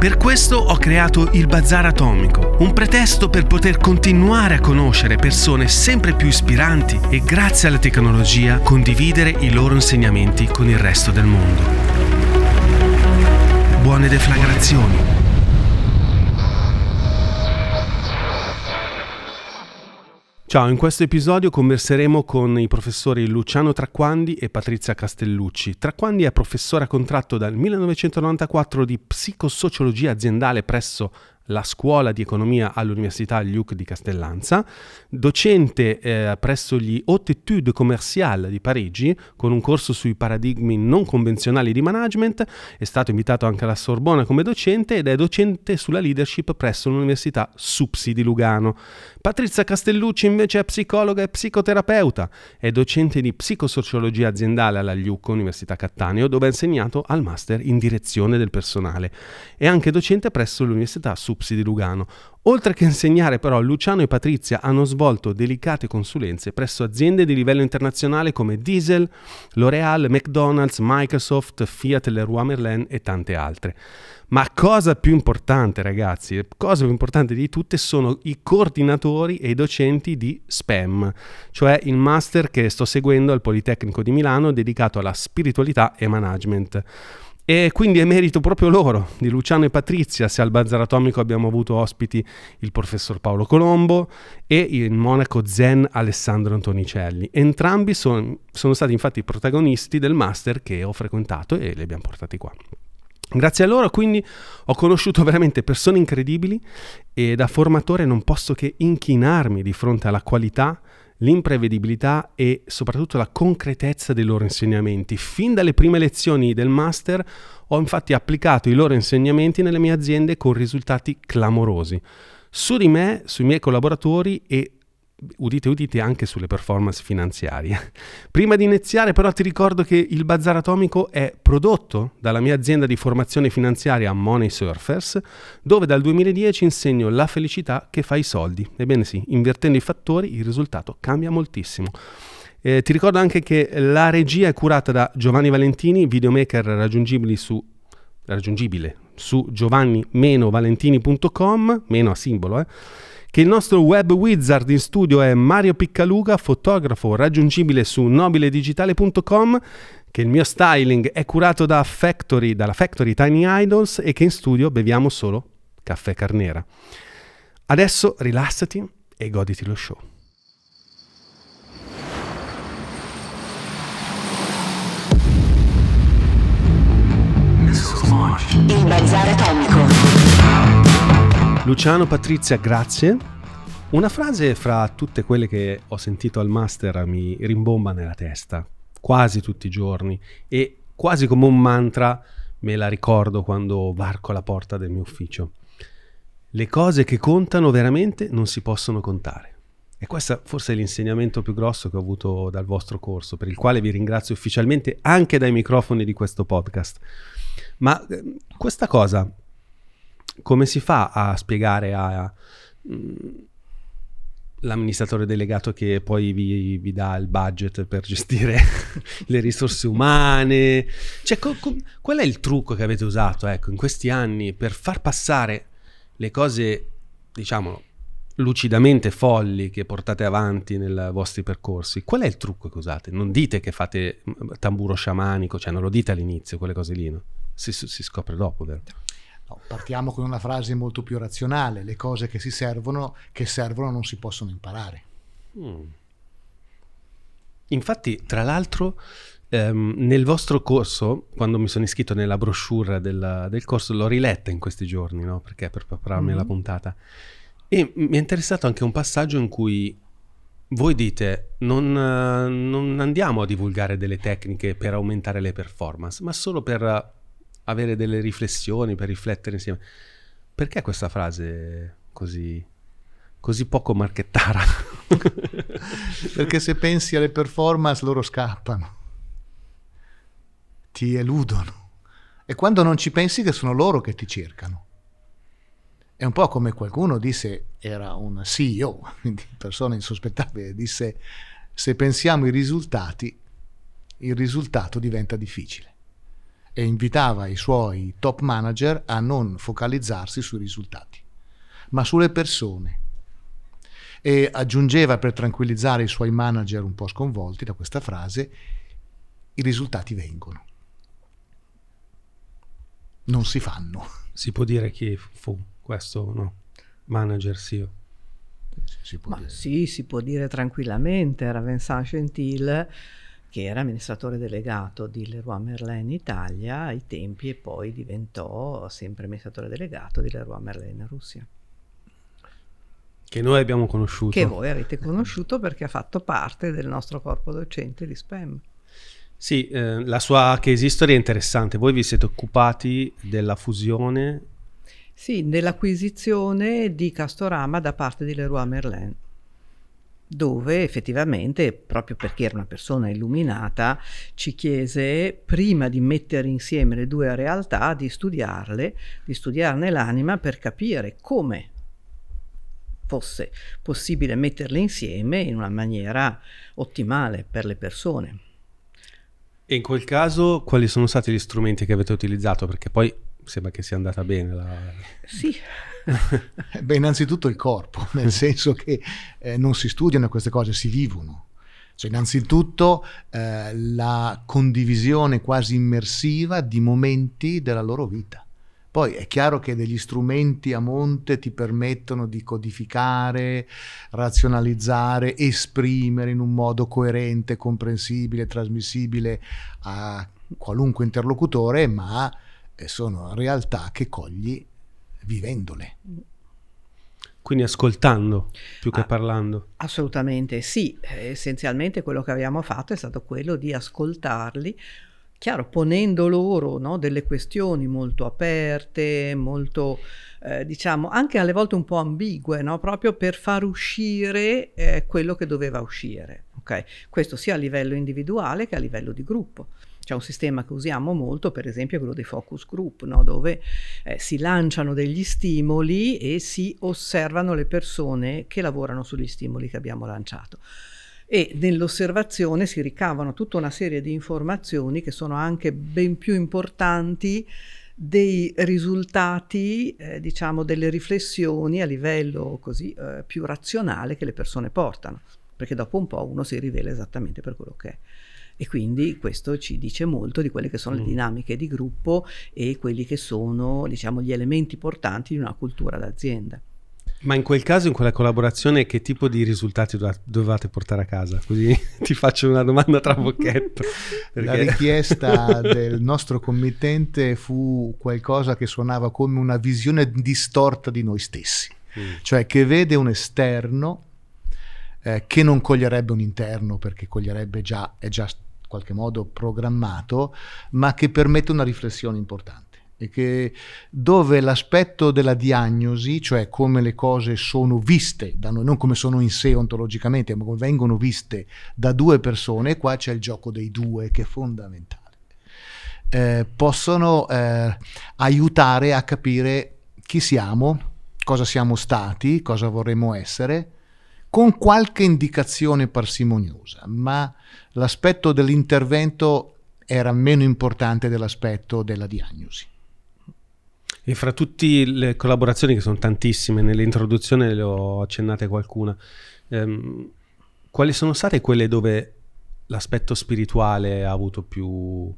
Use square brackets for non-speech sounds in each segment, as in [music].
Per questo ho creato il Bazar Atomico, un pretesto per poter continuare a conoscere persone sempre più ispiranti e grazie alla tecnologia condividere i loro insegnamenti con il resto del mondo. Buone deflagrazioni. Ciao, in questo episodio converseremo con i professori Luciano Tracquandi e Patrizia Castellucci. Tracquandi è professore a contratto dal 1994 di psicosociologia aziendale presso la scuola di economia all'Università Luc di Castellanza, docente eh, presso gli Haute Études Commerciales di Parigi con un corso sui paradigmi non convenzionali di management, è stato invitato anche alla Sorbona come docente ed è docente sulla leadership presso l'Università SUPSI di Lugano. Patrizia Castellucci invece è psicologa e psicoterapeuta, è docente di psicosociologia aziendale alla LUC Università Cattaneo dove ha insegnato al master in direzione del personale. È anche docente presso l'Università SUPSI Tupsi di Lugano. Oltre che insegnare però, Luciano e Patrizia hanno svolto delicate consulenze presso aziende di livello internazionale come Diesel, L'Oreal, McDonald's, Microsoft, Fiat, Leroy Merlin e tante altre. Ma cosa più importante, ragazzi, cosa più importante di tutte sono i coordinatori e i docenti di SPAM, cioè il master che sto seguendo al Politecnico di Milano dedicato alla spiritualità e management. E quindi è merito proprio loro, di Luciano e Patrizia, se al Bazar Atomico abbiamo avuto ospiti il professor Paolo Colombo e il monaco zen Alessandro Antonicelli. Entrambi son, sono stati infatti i protagonisti del master che ho frequentato e li abbiamo portati qua. Grazie a loro quindi ho conosciuto veramente persone incredibili e da formatore non posso che inchinarmi di fronte alla qualità l'imprevedibilità e soprattutto la concretezza dei loro insegnamenti. Fin dalle prime lezioni del master ho infatti applicato i loro insegnamenti nelle mie aziende con risultati clamorosi. Su di me, sui miei collaboratori e udite udite anche sulle performance finanziarie. [laughs] Prima di iniziare però ti ricordo che il Bazar Atomico è prodotto dalla mia azienda di formazione finanziaria Money Surfers, dove dal 2010 insegno la felicità che fa i soldi. Ebbene sì, invertendo i fattori il risultato cambia moltissimo. Eh, ti ricordo anche che la regia è curata da Giovanni Valentini, videomaker raggiungibili su raggiungibile su giovanni-valentini.com, meno a simbolo, eh che il nostro web wizard in studio è Mario Piccaluga, fotografo raggiungibile su nobiledigitale.com, che il mio styling è curato da Factory, dalla Factory Tiny Idols e che in studio beviamo solo caffè carnera. Adesso rilassati e goditi lo show. Il bazar atomico. Luciano, Patrizia, grazie. Una frase fra tutte quelle che ho sentito al master mi rimbomba nella testa quasi tutti i giorni e quasi come un mantra me la ricordo quando varco la porta del mio ufficio. Le cose che contano veramente non si possono contare. E questo forse è l'insegnamento più grosso che ho avuto dal vostro corso, per il quale vi ringrazio ufficialmente anche dai microfoni di questo podcast. Ma eh, questa cosa come si fa a spiegare a... Mm, delegato che poi vi, vi, dà il budget per gestire [laughs] le risorse umane. Cioè, co, co, qual è il trucco che avete usato ecco, in questi anni per far passare le cose, diciamo, lucidamente folli che portate avanti nei vostri percorsi? Qual è il trucco che usate? Non dite che fate tamburo sciamanico, cioè non lo dite all'inizio, quelle cose lì, no? si, si scopre dopo, vero? No, partiamo con una frase molto più razionale, le cose che si servono, che servono non si possono imparare. Mm. Infatti, tra l'altro, ehm, nel vostro corso, quando mi sono iscritto nella brochure del, del corso, l'ho riletta in questi giorni, no? Perché per prepararmi mm-hmm. la puntata. E mi è interessato anche un passaggio in cui voi dite non, non andiamo a divulgare delle tecniche per aumentare le performance, ma solo per avere delle riflessioni, per riflettere insieme. Perché questa frase così, così poco marchettara? [laughs] Perché se pensi alle performance loro scappano, ti eludono. E quando non ci pensi che sono loro che ti cercano. È un po' come qualcuno disse, era un CEO, [laughs] quindi persona insospettabile, disse se pensiamo ai risultati, il risultato diventa difficile e invitava i suoi top manager a non focalizzarsi sui risultati, ma sulle persone. E aggiungeva per tranquillizzare i suoi manager un po' sconvolti da questa frase, i risultati vengono. Non si fanno. Si può dire chi fu questo, no? Manager CEO. Si può Ma dire. sì, si può dire tranquillamente, era Vincent Gentil che era amministratore delegato di Leroy Merlin in Italia ai tempi e poi diventò sempre amministratore delegato di Leroy Merlin in Russia. Che noi abbiamo conosciuto. Che voi avete conosciuto perché ha fatto parte del nostro corpo docente di SPEM. Sì, eh, la sua case history è interessante. Voi vi siete occupati della fusione? Sì, dell'acquisizione di Castorama da parte di Leroy Merlin dove effettivamente, proprio perché era una persona illuminata, ci chiese, prima di mettere insieme le due realtà, di studiarle, di studiarne l'anima per capire come fosse possibile metterle insieme in una maniera ottimale per le persone. E in quel caso quali sono stati gli strumenti che avete utilizzato? Perché poi sembra che sia andata bene. La... Sì, [laughs] Beh, innanzitutto il corpo, nel senso che eh, non si studiano queste cose, si vivono. Cioè, innanzitutto eh, la condivisione quasi immersiva di momenti della loro vita. Poi è chiaro che degli strumenti a monte ti permettono di codificare, razionalizzare, esprimere in un modo coerente, comprensibile, trasmissibile a qualunque interlocutore, ma eh, sono realtà che cogli vivendole. Quindi ascoltando più che ah, parlando. Assolutamente sì, essenzialmente quello che abbiamo fatto è stato quello di ascoltarli, chiaro, ponendo loro no, delle questioni molto aperte, molto, eh, diciamo, anche alle volte un po' ambigue, no? proprio per far uscire eh, quello che doveva uscire. Okay? Questo sia a livello individuale che a livello di gruppo. C'è un sistema che usiamo molto, per esempio quello dei focus group, no? dove eh, si lanciano degli stimoli e si osservano le persone che lavorano sugli stimoli che abbiamo lanciato e nell'osservazione si ricavano tutta una serie di informazioni che sono anche ben più importanti dei risultati, eh, diciamo, delle riflessioni a livello così eh, più razionale che le persone portano, perché dopo un po' uno si rivela esattamente per quello che è. E quindi questo ci dice molto di quelle che sono le mm. dinamiche di gruppo e quelli che sono, diciamo, gli elementi portanti di una cultura d'azienda. Ma in quel caso, in quella collaborazione, che tipo di risultati dovevate portare a casa? Così [laughs] ti faccio una domanda tra bocchetto. [laughs] Perché... La richiesta [laughs] del nostro committente fu qualcosa che suonava come una visione distorta di noi stessi, mm. cioè che vede un esterno eh, che non coglierebbe un interno perché coglierebbe già, è già qualche modo programmato, ma che permette una riflessione importante. E che dove l'aspetto della diagnosi, cioè come le cose sono viste da noi, non come sono in sé ontologicamente, ma come vengono viste da due persone, qua c'è il gioco dei due che è fondamentale. Eh, possono eh, aiutare a capire chi siamo, cosa siamo stati, cosa vorremmo essere, con qualche indicazione parsimoniosa, ma l'aspetto dell'intervento era meno importante dell'aspetto della diagnosi. E fra tutte le collaborazioni, che sono tantissime, nell'introduzione le ho accennate qualcuna, ehm, quali sono state quelle dove l'aspetto spirituale ha avuto più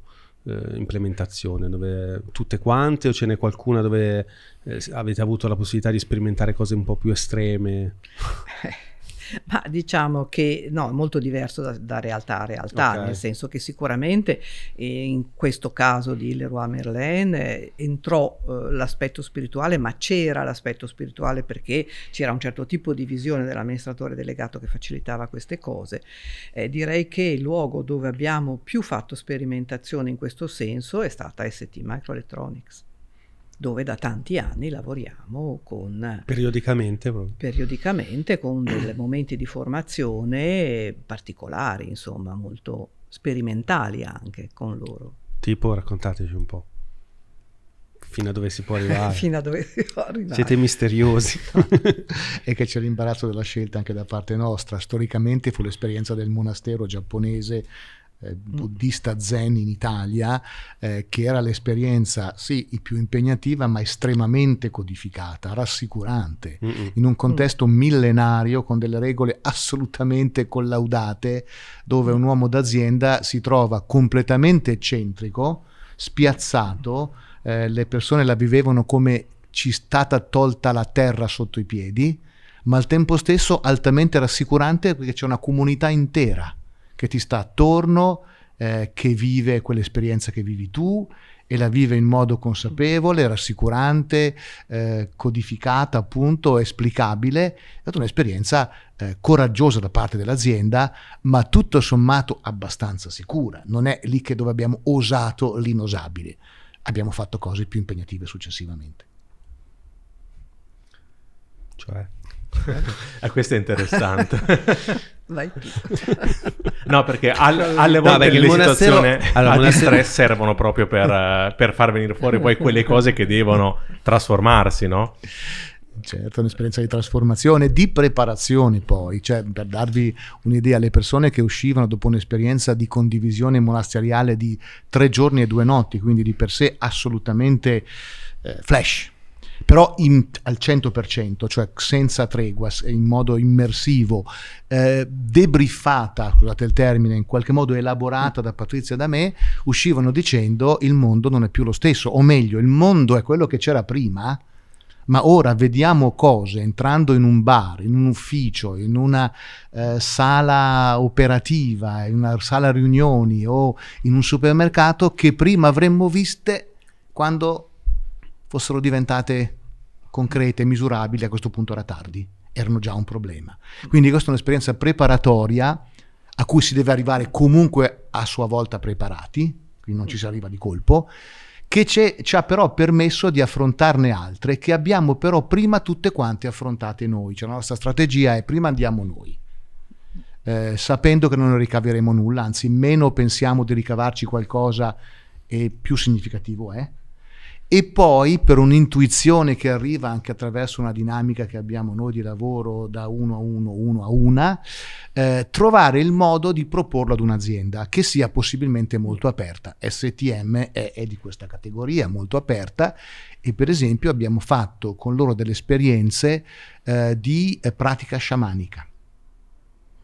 eh, implementazione? Dove, tutte quante o ce n'è qualcuna dove eh, avete avuto la possibilità di sperimentare cose un po' più estreme? [laughs] [laughs] Ma diciamo che no, è molto diverso da, da realtà a realtà, okay. nel senso che sicuramente eh, in questo caso di Leroy Merlin eh, entrò eh, l'aspetto spirituale, ma c'era l'aspetto spirituale perché c'era un certo tipo di visione dell'amministratore delegato che facilitava queste cose. Eh, direi che il luogo dove abbiamo più fatto sperimentazione in questo senso è stata ST Microelectronics dove da tanti anni lavoriamo con... Periodicamente? Proprio. Periodicamente con dei momenti di formazione particolari, insomma, molto sperimentali anche con loro. Tipo, raccontateci un po'. Fino a dove si può arrivare. [laughs] Fino a dove si può arrivare. Siete misteriosi. [laughs] e che c'è l'imbarazzo della scelta anche da parte nostra. Storicamente fu l'esperienza del monastero giapponese eh, buddista zen in Italia, eh, che era l'esperienza, sì, più impegnativa, ma estremamente codificata, rassicurante, Mm-mm. in un contesto millenario con delle regole assolutamente collaudate, dove un uomo d'azienda si trova completamente eccentrico, spiazzato, eh, le persone la vivevano come ci è stata tolta la terra sotto i piedi, ma al tempo stesso altamente rassicurante perché c'è una comunità intera che ti sta attorno, eh, che vive quell'esperienza che vivi tu e la vive in modo consapevole, rassicurante, eh, codificata appunto, esplicabile. È stata un'esperienza eh, coraggiosa da parte dell'azienda, ma tutto sommato abbastanza sicura. Non è lì che dove abbiamo osato l'inosabile. Abbiamo fatto cose più impegnative successivamente. Cioè? Eh, questo è interessante. [laughs] Vai. no, perché al, alle volte no, le monastero... situazioni allora, di stress servono proprio per, uh, per, far venire fuori poi quelle cose che devono trasformarsi, no? Certo, un'esperienza di trasformazione, di preparazione poi, cioè per darvi un'idea, le persone che uscivano dopo un'esperienza di condivisione monasteriale di tre giorni e due notti, quindi di per sé assolutamente eh, flash, però in, al 100%, cioè senza tregua, in modo immersivo, eh, debriefata, scusate il termine, in qualche modo elaborata da Patrizia da me, uscivano dicendo il mondo non è più lo stesso, o meglio, il mondo è quello che c'era prima, ma ora vediamo cose entrando in un bar, in un ufficio, in una eh, sala operativa, in una sala riunioni o in un supermercato che prima avremmo viste quando fossero diventate concrete, misurabili, a questo punto era tardi, erano già un problema. Quindi questa è un'esperienza preparatoria a cui si deve arrivare comunque a sua volta preparati, quindi non ci si arriva di colpo, che ci ha però permesso di affrontarne altre che abbiamo però prima tutte quante affrontate noi, cioè la nostra strategia è prima andiamo noi. Eh, sapendo che non ne ricaveremo nulla, anzi meno pensiamo di ricavarci qualcosa e più significativo è e poi per un'intuizione che arriva anche attraverso una dinamica che abbiamo noi di lavoro da uno a uno, uno a una, eh, trovare il modo di proporlo ad un'azienda che sia possibilmente molto aperta. STM è, è di questa categoria, molto aperta e per esempio abbiamo fatto con loro delle esperienze eh, di eh, pratica sciamanica.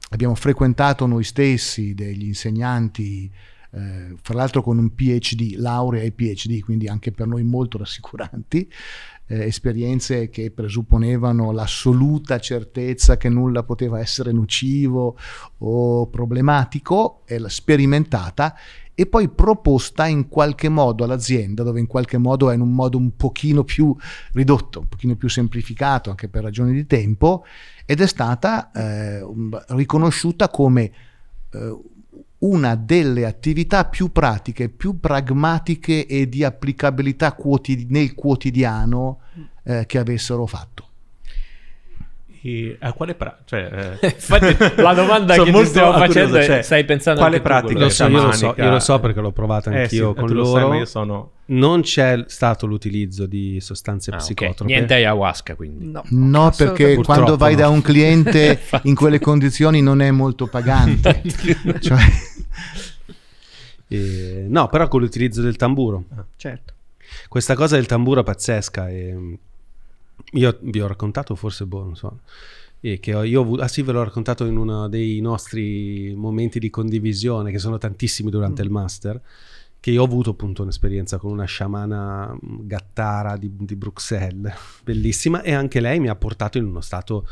Abbiamo frequentato noi stessi degli insegnanti eh, fra l'altro con un PhD, laurea e PhD, quindi anche per noi molto rassicuranti, eh, esperienze che presupponevano l'assoluta certezza che nulla poteva essere nocivo o problematico, e sperimentata e poi proposta in qualche modo all'azienda, dove in qualche modo è in un modo un pochino più ridotto, un pochino più semplificato anche per ragioni di tempo, ed è stata eh, riconosciuta come eh, una delle attività più pratiche, più pragmatiche e di applicabilità quotidi- nel quotidiano eh, che avessero fatto. A quale pratica? Cioè, eh... [laughs] Infatti, la domanda che ti stiamo facendo è: cioè, stai pensando quale pratica? Lo so, io, lo so, io lo so perché l'ho provata anch'io eh, sì, con loro. Sai, io sono non c'è stato l'utilizzo di sostanze ah, psicotrope. Okay. Niente ayahuasca quindi. No, no perché quando vai no. da un cliente [laughs] in quelle condizioni non è molto pagante. [laughs] cioè... eh, no, però con l'utilizzo del tamburo. Ah, certo. Questa cosa del tamburo è pazzesca. E io vi ho raccontato, forse, boh, non so, e che io ho avuto, ah sì, ve l'ho raccontato in uno dei nostri momenti di condivisione, che sono tantissimi durante mm. il master che io ho avuto appunto un'esperienza con una sciamana mm, gattara di, di, Bruxelles, [laughs] bellissima, e anche lei mi ha portato in uno stato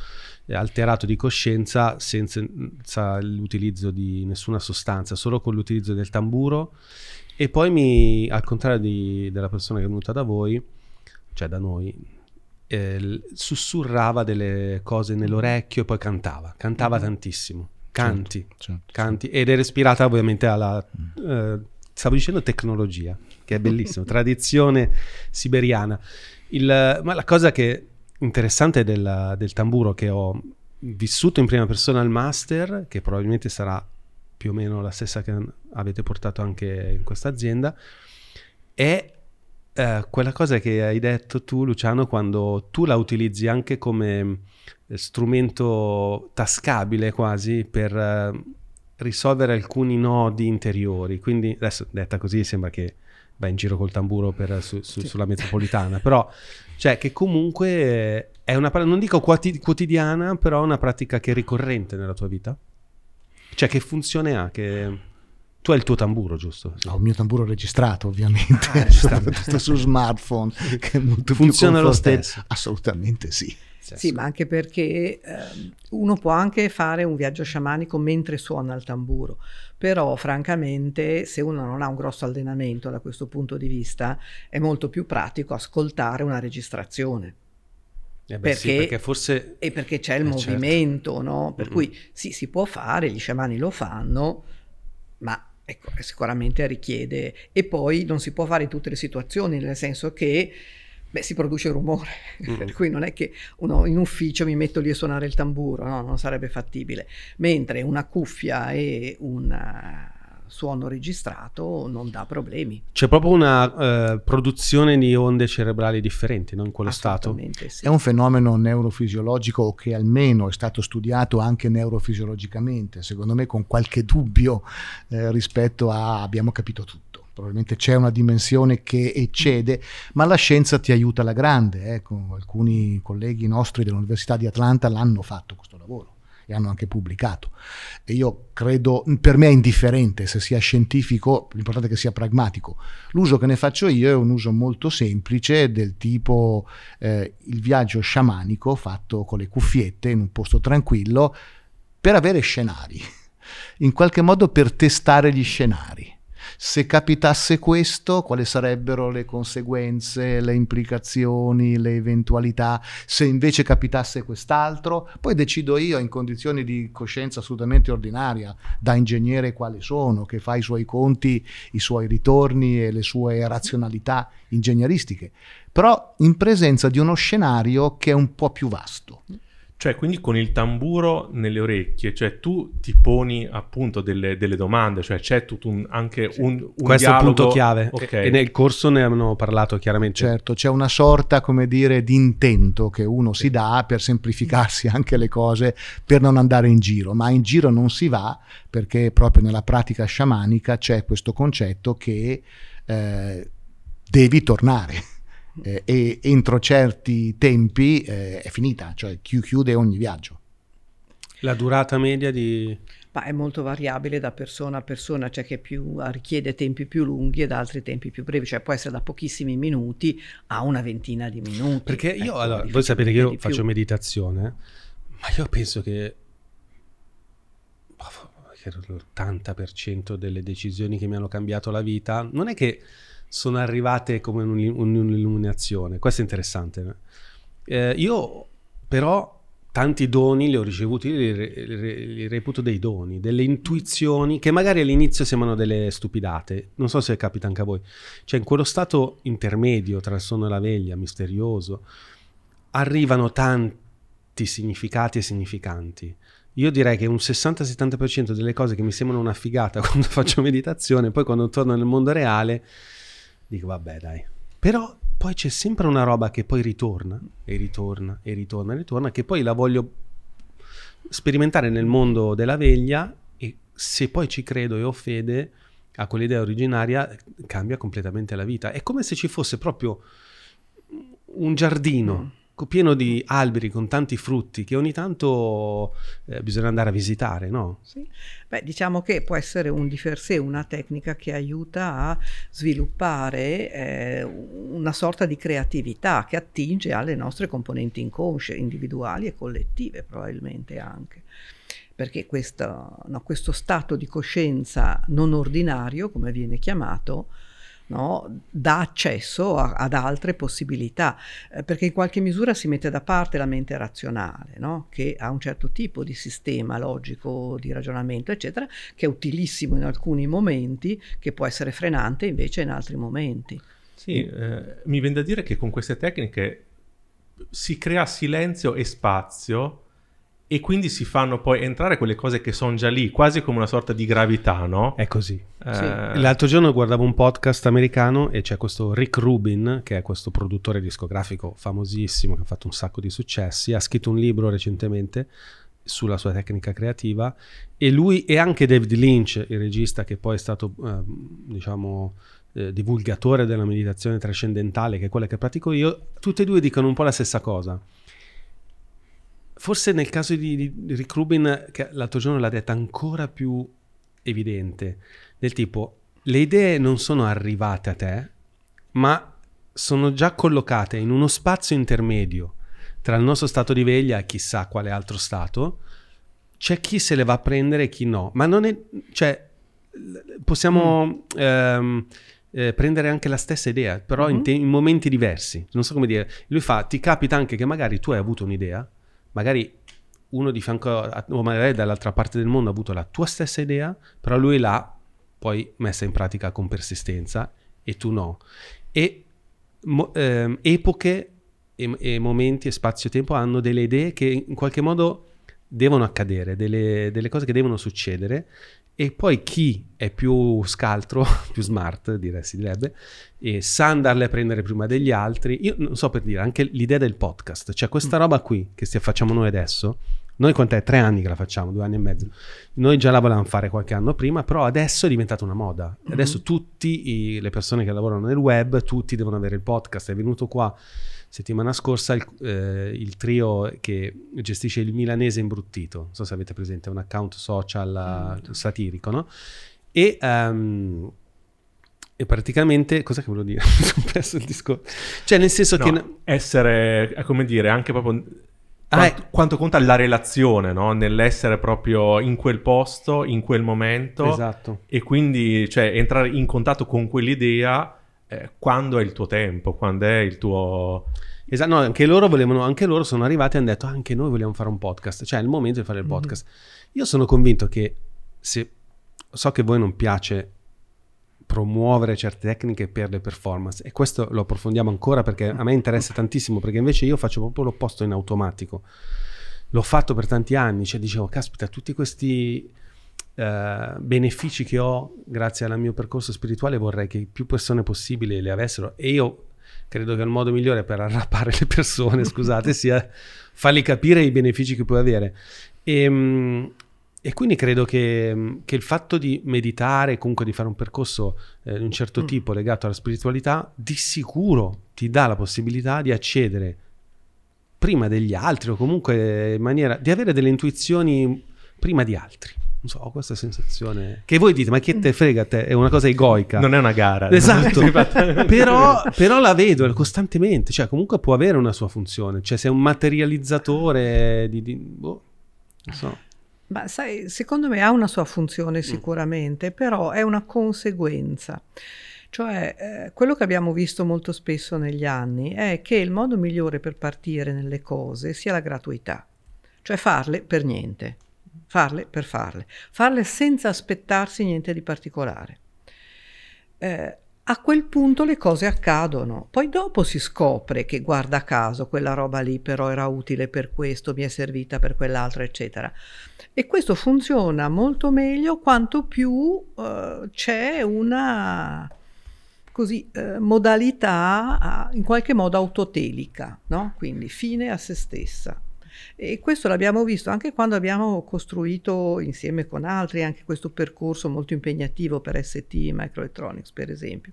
eh, alterato di coscienza senza, senza l'utilizzo di nessuna sostanza, solo con l'utilizzo del tamburo. E poi mi, al contrario di, della persona che è venuta da voi, cioè da noi, eh, sussurrava delle cose nell'orecchio e poi cantava, cantava mm. tantissimo, canti, certo, certo, canti, ed era ispirata ovviamente alla... Mm. Eh, stavo dicendo tecnologia, che è bellissimo, [laughs] tradizione siberiana. Il, ma la cosa che interessante del, del tamburo che ho vissuto in prima persona al master, che probabilmente sarà più o meno la stessa che avete portato anche in questa azienda, è eh, quella cosa che hai detto tu, Luciano, quando tu la utilizzi anche come eh, strumento tascabile quasi per eh, risolvere alcuni nodi interiori. Quindi adesso detta così sembra che vai in giro col tamburo per, su, su, sì. sulla metropolitana, però cioè che comunque è una non dico quotidiana, però è una pratica che è ricorrente nella tua vita. Cioè che funzione ha? Che... Tu hai il tuo tamburo, giusto? Sì. Ho il mio tamburo registrato, ovviamente, [laughs] ah, registrato [laughs] su smartphone, che è molto Funziona lo stesso? Assolutamente sì. Sì, ma anche perché eh, uno può anche fare un viaggio sciamanico mentre suona il tamburo, però francamente se uno non ha un grosso allenamento da questo punto di vista è molto più pratico ascoltare una registrazione. Eh perché, sì, perché, forse... E perché c'è il eh, certo. movimento, certo. no? Per mm-hmm. cui sì, si può fare, gli sciamani lo fanno, ma ecco, sicuramente richiede... E poi non si può fare in tutte le situazioni, nel senso che beh, si produce rumore, [laughs] mm. per cui non è che uno in ufficio mi metto lì a suonare il tamburo, no, non sarebbe fattibile, mentre una cuffia e un eh, suono registrato non dà problemi. C'è proprio una uh, produzione di onde cerebrali differenti no? in quello stato? Sì. È un fenomeno neurofisiologico che almeno è stato studiato anche neurofisiologicamente, secondo me con qualche dubbio eh, rispetto a abbiamo capito tutto probabilmente c'è una dimensione che eccede, ma la scienza ti aiuta alla grande. Ecco, alcuni colleghi nostri dell'Università di Atlanta l'hanno fatto questo e hanno anche pubblicato. E io credo, per me è indifferente se sia scientifico, l'importante è che sia pragmatico. L'uso che ne faccio io è un uso molto semplice del tipo eh, il viaggio sciamanico fatto con le cuffiette in un posto tranquillo per avere scenari, [laughs] in qualche modo per testare gli scenari se capitasse questo, quali sarebbero le conseguenze, le implicazioni, le eventualità? Se invece capitasse quest'altro, poi decido io in condizioni di coscienza assolutamente ordinaria, da ingegnere quale sono, che fa i suoi conti, i suoi ritorni e le sue razionalità ingegneristiche, però in presenza di uno scenario che è un po' più vasto. Cioè, quindi con il tamburo nelle orecchie, cioè tu ti poni appunto delle, delle domande, cioè c'è tutto un, anche un, un Questo dialogo. è il punto chiave. Okay. E nel corso ne hanno parlato chiaramente. Certo, c'è una sorta, come dire, di intento che uno si dà per semplificarsi [laughs] anche le cose, per non andare in giro, ma in giro non si va perché proprio nella pratica sciamanica c'è questo concetto che eh, devi tornare eh, e entro certi tempi eh, è finita, cioè chiude ogni viaggio. La durata media di... Ma è molto variabile da persona a persona, c'è cioè che più, richiede tempi più lunghi e da altri tempi più brevi, cioè può essere da pochissimi minuti a una ventina di minuti. Perché io, ecco, allora, voi sapete che io faccio meditazione, ma io penso che l'80% delle decisioni che mi hanno cambiato la vita non è che sono arrivate come un'illuminazione. Questo è interessante. Eh, io però tanti doni li ho ricevuti, li, li, li, reputo dei doni, delle intuizioni che magari all'inizio sembrano delle stupidate. Non so se capita anche a voi. Cioè in quello stato intermedio tra il sonno e la veglia, misterioso, arrivano tanti significati e significanti. Io direi che un 60-70% delle cose che mi sembrano una figata [laughs] quando faccio meditazione, poi quando torno nel mondo reale dico vabbè dai. Però poi c'è sempre una roba che poi ritorna e ritorna e ritorna e ritorna, che poi la voglio sperimentare nel mondo della veglia e se poi ci credo e ho fede a quell'idea originaria cambia completamente la vita. È come se ci fosse proprio un giardino mm pieno di alberi con tanti frutti che ogni tanto eh, bisogna andare a visitare, no? Sì. Beh, diciamo che può essere un di per sé una tecnica che aiuta a sviluppare eh, una sorta di creatività che attinge alle nostre componenti inconsce, individuali e collettive probabilmente anche perché questo, no, questo stato di coscienza non ordinario, come viene chiamato, no? dà accesso a, ad altre possibilità, eh, perché in qualche misura si mette da parte la mente razionale, no? che ha un certo tipo di sistema logico di ragionamento, eccetera, che è utilissimo in alcuni momenti, che può essere frenante invece in altri momenti. Sì, eh, mi viene da dire che con queste tecniche si crea silenzio e spazio e quindi si fanno poi entrare quelle cose che sono già lì, quasi come una sorta di gravità, no? È così. Eh... Sì. L'altro giorno guardavo un podcast americano e c'è questo Rick Rubin, che è questo produttore discografico famosissimo che ha fatto un sacco di successi, ha scritto un libro recentemente sulla sua tecnica creativa e lui e anche David Lynch, il regista che poi è stato, eh, diciamo, eh, divulgatore della meditazione trascendentale, che è quella che pratico io, tutti e due dicono un po' la stessa cosa forse nel caso di, di Rick Rubin, che l'altro giorno l'ha detta ancora più evidente, del tipo, le idee non sono arrivate a te, ma sono già collocate in uno spazio intermedio tra il nostro stato di veglia e chissà quale altro stato. C'è chi se le va a prendere e chi no, ma non è... cioè, possiamo... Mm. Ehm, eh, prendere anche la stessa idea, però mm-hmm. in, te- in, momenti diversi. Non so come dire. Lui fa, ti capita anche che magari tu hai avuto un'idea, magari uno di fianco a, o magari dall'altra parte del mondo ha avuto la tua stessa idea, però lui l'ha poi messa in pratica con persistenza e tu no. E mo, ehm, epoche e, e, momenti e spazio-tempo hanno delle idee che in qualche modo devono accadere, delle, delle cose che devono succedere e poi chi è più scaltro, [laughs] più smart, direi, si direbbe, e sa andarle a prendere prima degli altri. Io non so per dire, anche l'idea del podcast, cioè questa mm. roba qui che facciamo noi adesso, noi quant'è? Tre anni che la facciamo, due anni e mezzo. Noi già la volevamo fare qualche anno prima, però adesso è diventata una moda. Adesso mm-hmm. tutte le persone che lavorano nel web, tutti devono avere il podcast. È venuto qua settimana scorsa il, eh, il, trio che gestisce il milanese imbruttito, non so se avete presente, è un account social mm. satirico, no? E, um, e praticamente, cosa che volevo dire? [laughs] ho perso il discorso. Cioè, nel senso no, che... Essere, come dire, anche proprio... Quanto, ah, eh. quanto, conta la relazione, no? Nell'essere proprio in quel posto, in quel momento. Esatto. E quindi, cioè, entrare in contatto con quell'idea eh, quando è il tuo tempo, quando è il tuo... Esatto, no, anche loro volevano, anche loro sono arrivati e hanno detto anche noi vogliamo fare un podcast, cioè è il momento di fare il mhm. podcast. Mm-hmm. Io sono convinto che se so che a voi non piace promuovere certe tecniche per le performance e questo lo approfondiamo ancora perché a me interessa tantissimo perché invece io faccio proprio l'opposto in automatico. L'ho fatto per tanti anni, cioè dicevo, caspita, tutti questi eh, benefici che ho grazie al mio percorso spirituale vorrei che più persone possibili le avessero e io credo che il modo migliore per arrappare le persone, [laughs] scusate, sia fargli capire i benefici che puoi avere. E, ehm, e quindi credo che, che, il fatto di meditare, comunque di fare un percorso eh, di un certo mm. tipo legato alla spiritualità, di sicuro ti dà la possibilità di accedere prima degli altri o comunque in maniera di avere delle intuizioni prima di altri non so, ho questa sensazione che voi dite, ma che te frega te, è una cosa egoica. Non è una gara. Esatto, [laughs] però, però, la vedo costantemente, cioè comunque può avere una sua funzione, cioè sei un materializzatore di... di boh, non so. Ma sai, secondo me ha una sua funzione mm. sicuramente, mm. però è una conseguenza. Cioè, eh, quello che abbiamo visto molto spesso negli anni è che il modo migliore per partire nelle cose sia la gratuità, cioè farle per niente farle per farle, farle senza aspettarsi niente di particolare. Eh, a quel punto le cose accadono, poi dopo si scopre che guarda caso quella roba lì però era utile per questo, mi è servita per quell'altro, eccetera. E questo funziona molto meglio quanto più uh, c'è una così, eh, modalità in qualche modo autotelica, no? quindi fine a se stessa. E questo l'abbiamo visto anche quando abbiamo costruito insieme con altri anche questo percorso molto impegnativo per ST Microelectronics, per esempio,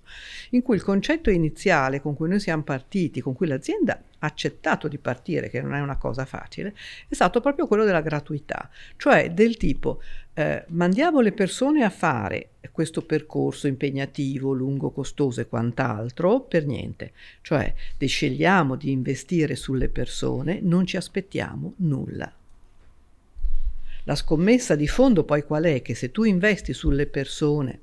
in cui il concetto iniziale con cui noi siamo partiti, con cui l'azienda ha accettato di partire, che non è una cosa facile, è stato proprio quello della gratuità, cioè del tipo eh, mandiamo le persone a fare questo percorso impegnativo, lungo, costoso e quant'altro per niente, cioè scegliamo di investire sulle persone, non ci aspettiamo nulla. La scommessa di fondo poi qual è? Che se tu investi sulle persone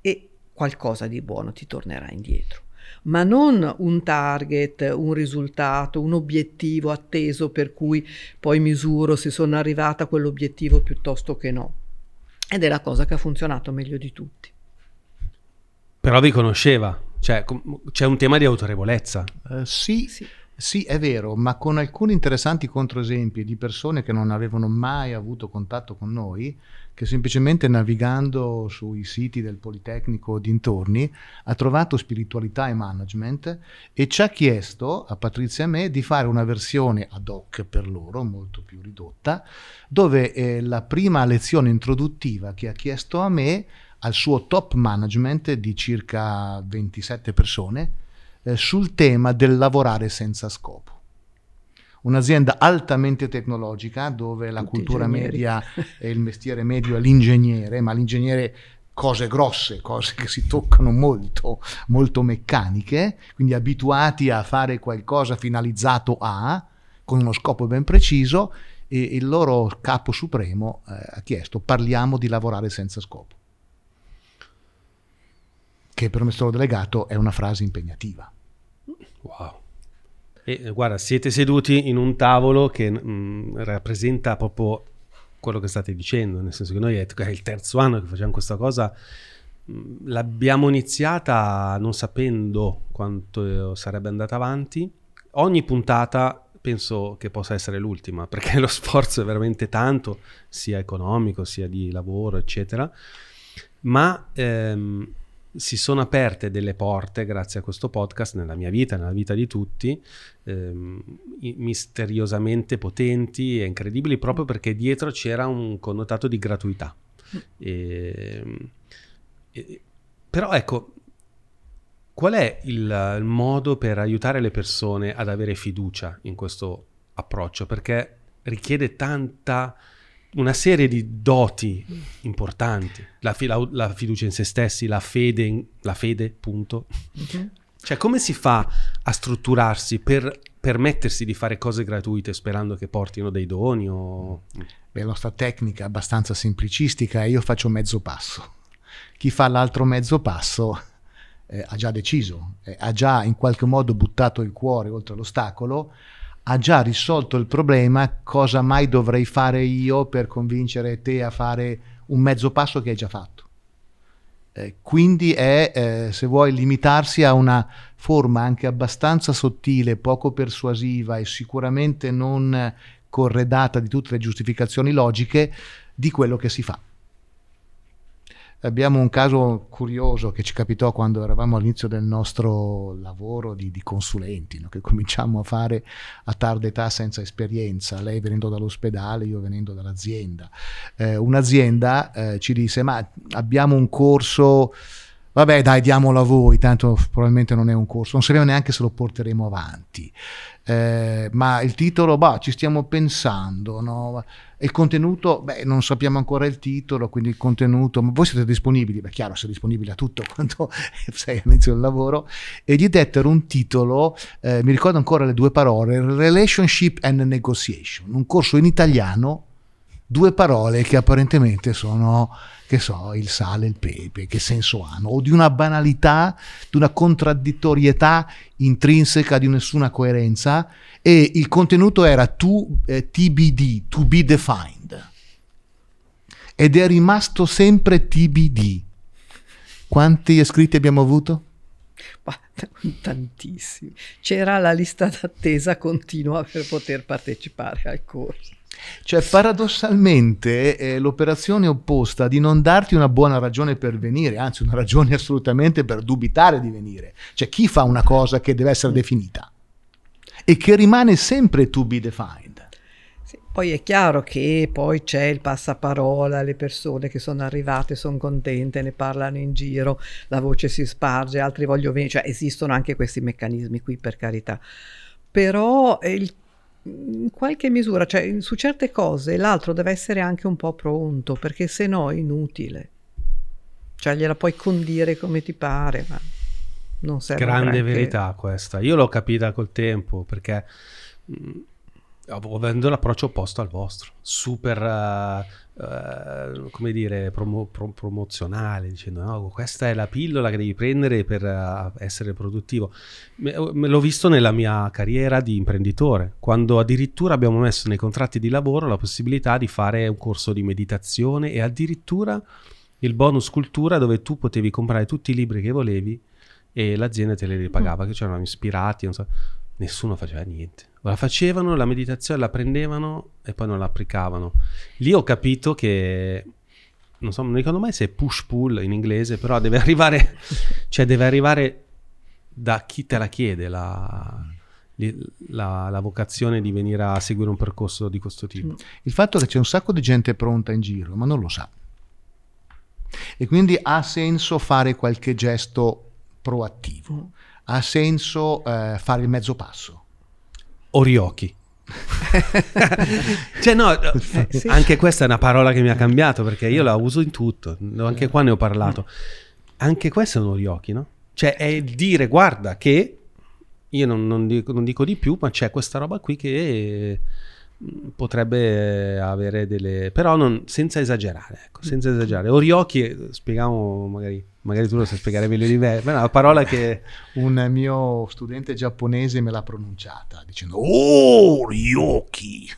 e qualcosa di buono ti tornerà indietro ma non un target, un risultato, un obiettivo atteso per cui poi misuro se sono arrivata a quell'obiettivo piuttosto che no. Ed è la cosa che ha funzionato meglio di tutti. Però vi conosceva, cioè c'è un tema di autorevolezza. Uh, sì. sì. Sì, è vero, ma con alcuni interessanti controesempi di persone che non avevano mai avuto contatto con noi, che semplicemente navigando sui siti del Politecnico dintorni ha trovato spiritualità e management e ci ha chiesto a Patrizia e me di fare una versione ad hoc per loro, molto più ridotta, dove eh, la prima lezione introduttiva che ha chiesto a me al suo top management di circa 27 persone eh, sul tema del lavorare senza scopo un'azienda altamente tecnologica dove la Tutti cultura media [laughs] e il mestiere medio è l'ingegnere, ma l'ingegnere cose grosse, cose che si toccano molto, molto meccaniche, quindi abituati a fare qualcosa finalizzato a, con uno scopo ben preciso, e il loro capo supremo eh, ha chiesto parliamo di lavorare senza scopo, che per un mestiere delegato è una frase impegnativa. Wow. E guarda, siete seduti in un tavolo che mh, mm, rappresenta proprio quello che state dicendo, nel senso che noi è, il terzo anno che facciamo questa cosa, mh, mm, l'abbiamo iniziata non sapendo quanto sarebbe andata avanti. Ogni puntata penso che possa essere l'ultima, [laughs] perché lo sforzo è veramente tanto, sia economico, sia di lavoro, eccetera. Ma ehm, si sono aperte delle porte grazie a questo podcast nella mia vita, nella vita di tutti, ehm, misteriosamente potenti e incredibili proprio perché dietro c'era un connotato di gratuità. E, ehm, e, però ecco, qual è il, il modo per aiutare le persone ad avere fiducia in questo approccio? Perché richiede tanta una serie di doti importanti, la, fi- la, la, fiducia in se stessi, la fede, in, la fede punto. Okay. Cioè come si fa a strutturarsi per permettersi di fare cose gratuite sperando che portino dei doni? O... Beh, la nostra tecnica è abbastanza semplicistica e io faccio mezzo passo. Chi fa l'altro mezzo passo eh, ha già deciso, eh, ha già in qualche modo buttato il cuore oltre l'ostacolo, ha già risolto il problema, cosa mai dovrei fare io per convincere te a fare un mezzo passo che hai già fatto. Eh, quindi è, eh, se vuoi, limitarsi a una forma anche abbastanza sottile, poco persuasiva e sicuramente non corredata di tutte le giustificazioni logiche di quello che si fa. Abbiamo un caso curioso che ci capitò quando eravamo all'inizio del nostro lavoro di, di consulenti, no? che cominciamo a fare a tarda età senza esperienza, lei venendo dall'ospedale, io venendo dall'azienda. Eh, un'azienda eh, ci disse, ma abbiamo un corso vabbè dai diamolo a voi, tanto probabilmente non è un corso, non sappiamo neanche se lo porteremo avanti. Eh, ma il titolo, bah, ci stiamo pensando, no? il contenuto, beh, non sappiamo ancora il titolo, quindi il contenuto, ma voi siete disponibili? Beh, chiaro, sei disponibile a tutto [laughs] quando sei all'inizio del lavoro. E gli dettero un titolo, eh, mi ricordo ancora le due parole, Relationship and Negotiation, un corso in italiano, due parole che apparentemente sono che so, il sale, il pepe, che senso hanno, o di una banalità, di una contraddittorietà intrinseca, di nessuna coerenza, e il contenuto era to, eh, TBD, to be defined, ed è rimasto sempre TBD. Quanti iscritti abbiamo avuto? Tantissimi. C'era la lista d'attesa continua per poter partecipare al corso. Cioè, paradossalmente, è l'operazione opposta di non darti una buona ragione per venire, anzi una ragione [laughs] assolutamente per dubitare di venire. Cioè, chi fa una cosa che deve essere definita e che rimane sempre to be defined. Sì, poi è chiaro che poi c'è il passaparola, le persone che sono arrivate sono contente, ne parlano in giro, la voce si sparge, altri vogliono venire, cioè esistono anche questi meccanismi qui per carità. Però il in qualche misura, cioè su certe cose l'altro deve essere anche un po' pronto, perché se no è inutile. Cioè gliela puoi condire come ti pare, ma non serve Grande granché. verità questa. Io l'ho capita col tempo perché mh, avendo l'approccio opposto al vostro, super, uh, uh, come dire, promo- pro- promozionale, dicendo no, questa è la pillola che devi prendere per uh, essere produttivo. Me, me l'ho visto nella mia carriera di imprenditore, quando addirittura abbiamo messo nei contratti di lavoro la possibilità di fare un corso di meditazione e addirittura il bonus cultura dove tu potevi comprare tutti i libri che volevi e l'azienda te li ripagava, che c'erano ispirati, so. nessuno faceva niente. La facevano, la meditazione la prendevano e poi non la applicavano. Lì ho capito che, non so, non ricordo mai se è push-pull in inglese, però deve arrivare, [laughs] cioè deve arrivare da chi te la chiede la, la, la, vocazione di venire a seguire un percorso di questo tipo. Il fatto è che c'è un sacco di gente pronta in giro, ma non lo sa. E quindi ha senso fare qualche gesto proattivo, ha senso eh, fare il mezzo passo. Oriochi. [laughs] cioè no, eh, sì. anche questa è una parola che mi ha cambiato perché io la uso in tutto, anche qua ne ho parlato. Anche questo è un oriochi, no? Cioè è dire guarda che io non, non, dico, non dico di più, ma c'è questa roba qui che potrebbe avere delle però non, senza esagerare ecco, senza esagerare Oriochi spieghiamo magari magari tu lo sai spiegare meglio di me. Ma è una parola che [laughs] un mio studente giapponese me l'ha pronunciata dicendo oh Oriochi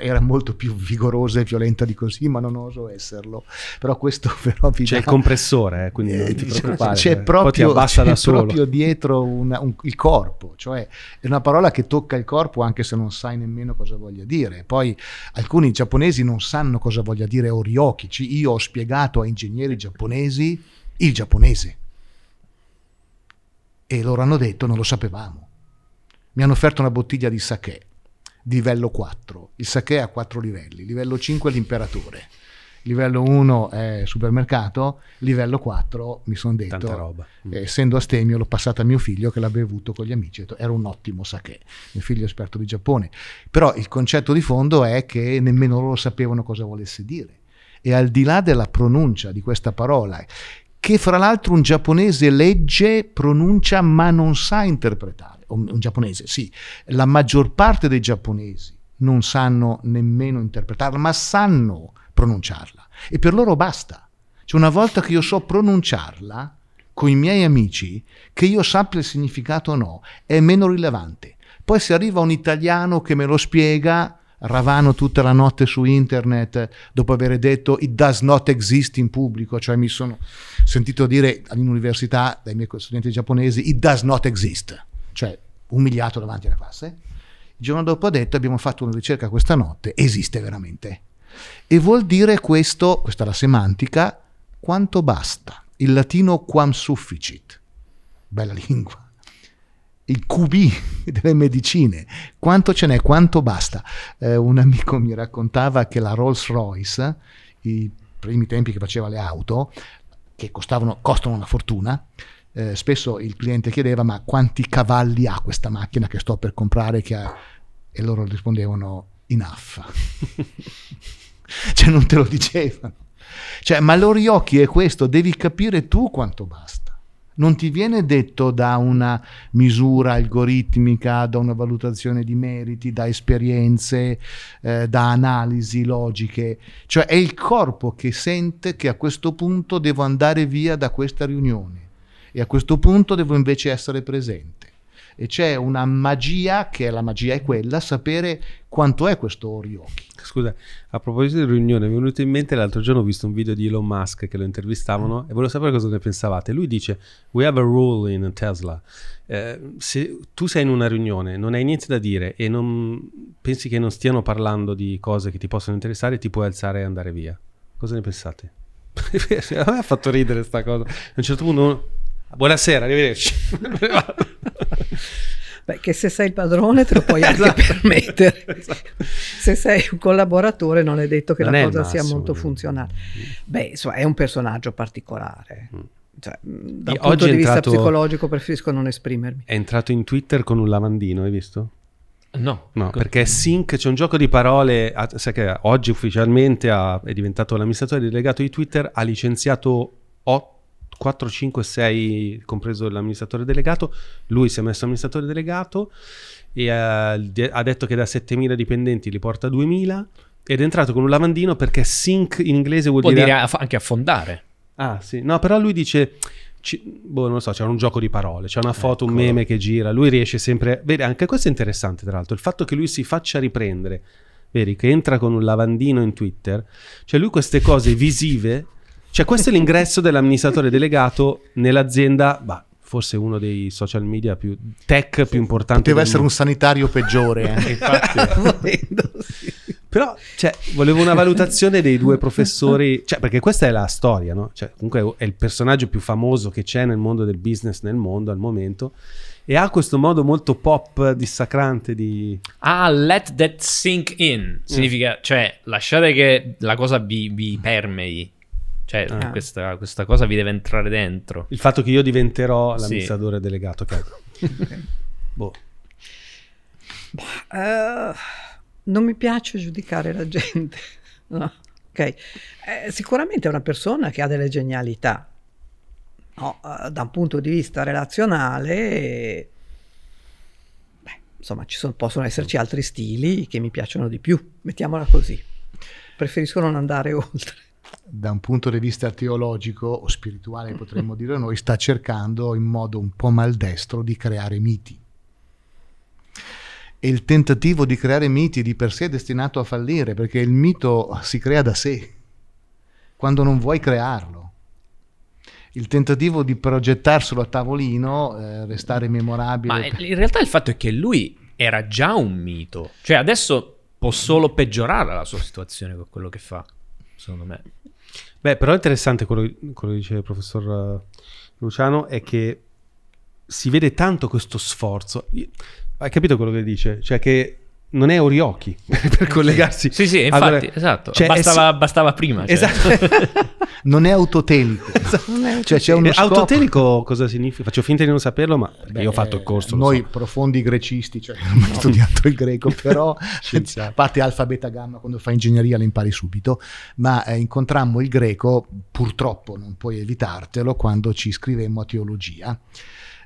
era molto più vigorosa e violenta di così, ma non oso esserlo. Però questo [laughs] però vi C'è dà... il compressore, eh, quindi non ti preoccupare. C'è proprio, c'è proprio dietro una, un, il corpo, cioè è una parola che tocca il corpo anche se non sai nemmeno cosa voglia dire. Poi alcuni giapponesi non sanno cosa voglia dire orioki. Io ho spiegato a ingegneri giapponesi il giapponese e loro hanno detto non lo sapevamo. Mi hanno offerto una bottiglia di sake livello 4. Il sake ha 4 livelli, livello 5 è l'imperatore, livello 1 è supermercato, livello 4 mi sono detto, eh, essendo astemio l'ho passata a mio figlio che l'ha bevuto con gli amici, era un ottimo sake, mio figlio è esperto di Giappone, però il concetto di fondo è che nemmeno loro sapevano cosa volesse dire. E al di là della pronuncia di questa parola, che fra l'altro un giapponese legge, pronuncia ma non sa interpretare un giapponese, sì, la maggior parte dei giapponesi non sanno nemmeno interpretarla, ma sanno pronunciarla e per loro basta. Cioè una volta che io so pronunciarla con i miei amici, che io sappia il significato o no, è meno rilevante. Poi se arriva un italiano che me lo spiega, ravano tutta la notte su internet dopo aver detto it does not exist in pubblico, cioè mi sono sentito dire all'università dai miei studenti giapponesi it does not exist cioè umiliato davanti alla classe. Il giorno dopo ha detto abbiamo fatto una ricerca questa notte, esiste veramente. E vuol dire questo, questa è la semantica, quanto basta. Il latino quam sufficit, bella lingua. Il QB delle medicine, quanto ce n'è, quanto basta. Eh, un amico mi raccontava che la Rolls Royce, i primi tempi che faceva le auto, che costavano, costano una fortuna, eh, spesso il cliente chiedeva ma quanti cavalli ha questa macchina che sto per comprare? E loro rispondevano enough. [laughs] Cioè non te lo dicevano. Cioè ma l'oriocchi è questo devi capire tu quanto basta non ti viene detto da una misura algoritmica, da una valutazione di meriti, da esperienze, eh, da analisi logiche, cioè è il corpo che sente che a questo punto devo andare via da questa riunione e a questo punto devo invece essere presente. E c'è una magia che la magia è quella, sapere quanto è questo Oriochi. Scusa, a proposito di riunione, mi è venuto in mente l'altro giorno ho visto un video di Elon Musk che lo intervistavano e volevo sapere cosa ne pensavate. Lui dice, we have a rule in Tesla. Eh, se tu sei in una riunione, non hai niente da dire e non pensi che non stiano parlando di cose che ti possono interessare, ti puoi alzare e andare via. Cosa ne pensate? [laughs] a me ha fatto ridere sta cosa. A un certo punto buonasera, arrivederci. [laughs] [laughs] [laughs] Beh, che se sei il padrone te lo puoi anche esatto. permettere. [laughs] Esatto. Se sei un collaboratore non è detto che non la cosa massimo, sia molto funzionale. Beh, insomma, è un personaggio particolare. Mm. Cioè, mm, da un punto di vista psicologico preferisco non esprimermi. È entrato in Twitter con un lavandino, hai visto? No, no perché Sync c'è un gioco di parole. Sai che oggi ufficialmente ha, è diventato l'amministratore delegato di Twitter, ha licenziato 8 4, 5, 6, compreso l'amministratore delegato. Lui si è messo amministratore delegato e ha, eh, ha detto che da 7.000 dipendenti li porta a 2.000 ed è entrato con un lavandino perché sync in inglese vuol dire... dire anche affondare. Ah sì, no però lui dice... Ci, boh, non lo so, c'è un gioco di parole, c'è una foto, ecco. un meme che gira, lui riesce sempre... Vedi, anche questo è interessante tra l'altro, il fatto che lui si faccia riprendere, vedi, che entra con un lavandino in Twitter, cioè lui queste cose visive cioè, questo è l'ingresso dell'amministratore delegato nell'azienda, bah, forse uno dei social media più tech più importanti. Poteva essere mondo. un sanitario peggiore, eh. [laughs] Infatti. Però, cioè, volevo una valutazione dei due professori, cioè, perché questa è la storia, no? Cioè, comunque è il personaggio più famoso che c'è nel mondo del business nel mondo al momento e ha questo modo molto pop dissacrante di... Ah, let that sink in. Significa, mm. cioè, lasciate che la cosa vi, vi permei. Cioè, ah. questa, questa, cosa vi deve entrare dentro. Il fatto che io diventerò l'amministratore sì. delegato. Okay. [laughs] boh. Uh, non mi piace giudicare la gente. [laughs] No. Okay. Eh, sicuramente è una persona che ha delle genialità. No, uh, da un punto di vista relazionale, beh, insomma, ci sono, possono esserci altri stili che mi piacciono di più. Mettiamola così. Preferisco non andare [laughs] oltre da un punto di vista teologico o spirituale potremmo dire noi, sta cercando in modo un po' maldestro di creare miti. E il tentativo di creare miti di per sé è destinato a fallire, perché il mito si crea da sé, quando non vuoi crearlo. Il tentativo di progettarselo a tavolino, eh, restare memorabile. Ma in realtà il fatto è che lui era già un mito, cioè adesso può solo peggiorare la sua situazione con quello che fa, secondo me. Beh, però è interessante quello, quello che dice il professor eh, Luciano, è che si vede tanto questo sforzo. Hai capito quello che dice? Cioè che non è Oriochi [laughs] per collegarsi. Sì, sì, infatti, allora, esatto. Cioè, bastava, è... bastava, prima. Cioè. Esatto. [laughs] non è autotelico. [laughs] Esatto. Cioè, c'è uno eh, scopo... Autotelico cosa significa? Faccio finta di non saperlo, ma Beh, io ho fatto il corso. Noi so. profondi grecisti, cioè non ho studiato il greco, però a parte alfa, beta, gamma, quando fai ingegneria lo impari subito, ma eh, incontrammo il greco, purtroppo non puoi evitartelo, quando ci iscrivemmo a teologia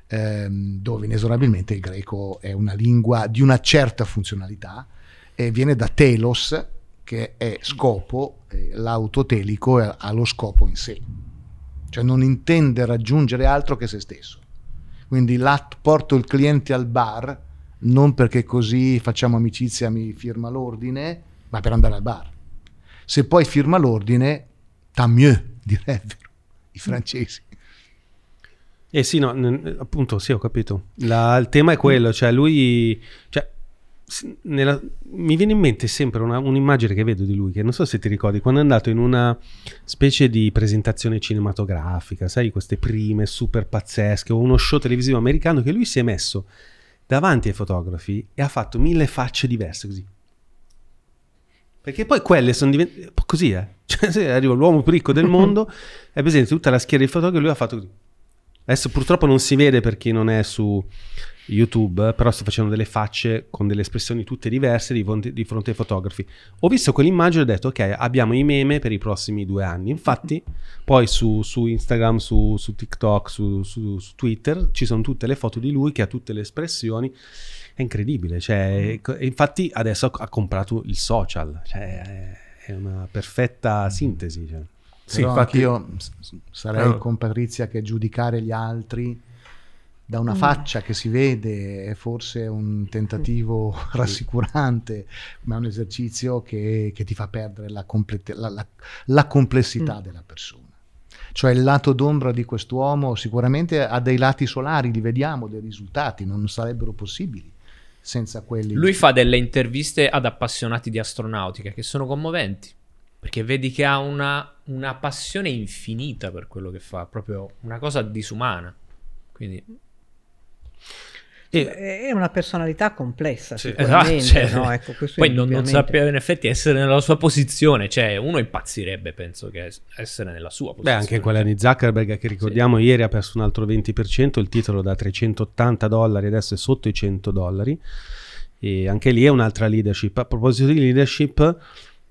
ehm, dove inesorabilmente il greco è una lingua di una certa funzionalità e viene da telos, che è scopo, eh, l'autotelico ha lo scopo in sé, cioè non intende raggiungere altro che se stesso. Quindi là porto il cliente al bar non perché così facciamo amicizia, mi firma l'ordine, ma per andare al bar. Se poi firma l'ordine, tant mieux, direbbero i francesi. Eh sì, no, appunto, sì, ho capito. La, il tema è quello, cioè lui... Cioè, nella, mi viene in mente sempre una, un'immagine che vedo di lui, che non so se ti ricordi, quando è andato in una specie di presentazione cinematografica, sai, queste prime super pazzesche, o uno show televisivo americano, che lui si è messo davanti ai fotografi e ha fatto mille facce diverse così. Perché poi quelle sono diventate... Così, eh. [laughs] Cioè, se arriva l'uomo più ricco del mondo, [laughs] è presente tutta la schiera di fotografi e lui ha fatto così. Adesso purtroppo non si vede per chi non è su YouTube, però sto facendo delle facce con delle espressioni tutte diverse di fronte, di fronte ai fotografi. Ho visto quell'immagine e ho detto, ok, abbiamo i meme per i prossimi due anni. Infatti, poi su, su Instagram, su, su TikTok, su, su, Twitter ci sono tutte le foto di lui che ha tutte le espressioni. È incredibile. Cioè, infatti, adesso ha comprato il social. Cioè, è una perfetta sintesi. Cioè. Sì, infatti io sarei oh. con Patrizia che giudicare gli altri da una mm. faccia che si vede è forse un tentativo [laughs] rassicurante, ma è un esercizio che, che ti fa perdere la, complete, la, la, la complessità mm. della persona. Cioè il lato d'ombra di quest'uomo sicuramente ha dei lati solari, li vediamo, dei risultati, non sarebbero possibili senza quelli. Lui fa delle interviste ad appassionati di astronautica che sono commoventi, perché vedi che ha una, una passione infinita per quello che fa, proprio una cosa disumana. Quindi è una personalità complessa, sì. sicuramente. Esatto, cioè, no? ecco, poi non, non sapeva in effetti essere nella sua posizione, cioè uno impazzirebbe, penso, che essere nella sua posizione. Beh, anche quella di Zuckerberg, che ricordiamo sì. ieri ha perso un altro 20%, il titolo da 380 dollari adesso è sotto i 100 dollari. E anche lì è un'altra leadership. A proposito di leadership,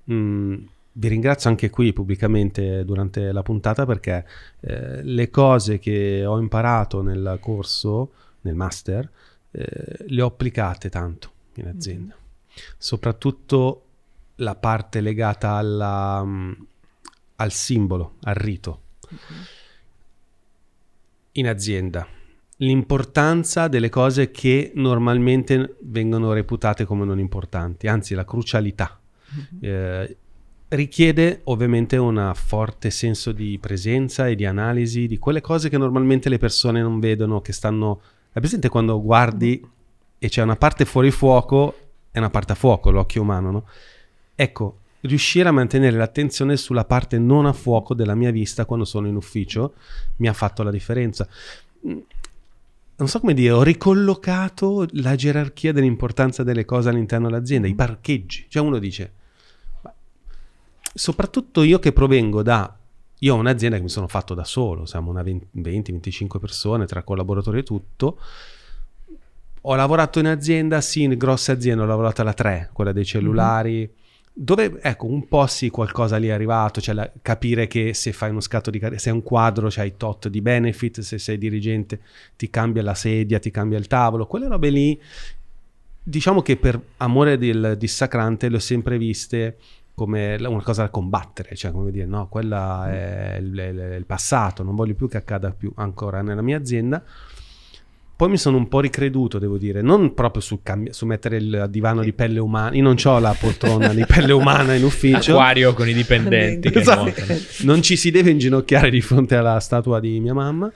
mh, mm, vi ringrazio anche qui pubblicamente durante la puntata perché eh, le cose che ho imparato nel corso, nel master, eh, le ho applicate tanto in mm-hmm. azienda. Mm-hmm. Soprattutto la parte legata alla, um, al simbolo, al rito. Mm-hmm. In azienda. L'importanza delle cose che normalmente vengono reputate come non importanti, anzi la crucialità. Mm-hmm. Eh, richiede ovviamente un forte senso di presenza e di analisi di quelle cose che normalmente le persone non vedono, che stanno è presente quando guardi e c'è una parte fuori fuoco e una parte a fuoco, l'occhio umano, no? Ecco, riuscire a mantenere l'attenzione sulla parte non a fuoco della mia vista quando sono in ufficio mi ha fatto la differenza. Non so come dire, ho ricollocato la gerarchia dell'importanza delle cose all'interno dell'azienda, i parcheggi. Cioè uno dice, soprattutto io che provengo da io ho un'azienda che mi sono fatto da solo, siamo una 20-25 persone tra collaboratori e tutto. Ho lavorato in azienda, sì, in grosse aziende, ho lavorato alla 3, quella dei cellulari, mm-hmm. dove ecco un po' sì qualcosa lì è arrivato, cioè la, capire che se fai uno scatto di carriera, se è un quadro c'hai tot di benefit, se sei dirigente ti cambia la sedia, ti cambia il tavolo, quelle robe lì diciamo che per amore del dissacrante le ho sempre viste come una cosa da combattere, cioè come dire no, quella è il, è il, passato, non voglio più che accada più ancora nella mia azienda. Poi mi sono un po' ricreduto, devo dire, non proprio su, cambi- su mettere il divano di pelle umana, io non ho la poltrona di pelle umana in ufficio. Acquario con i dipendenti. esatto. Non ci si deve inginocchiare di fronte alla statua di mia mamma,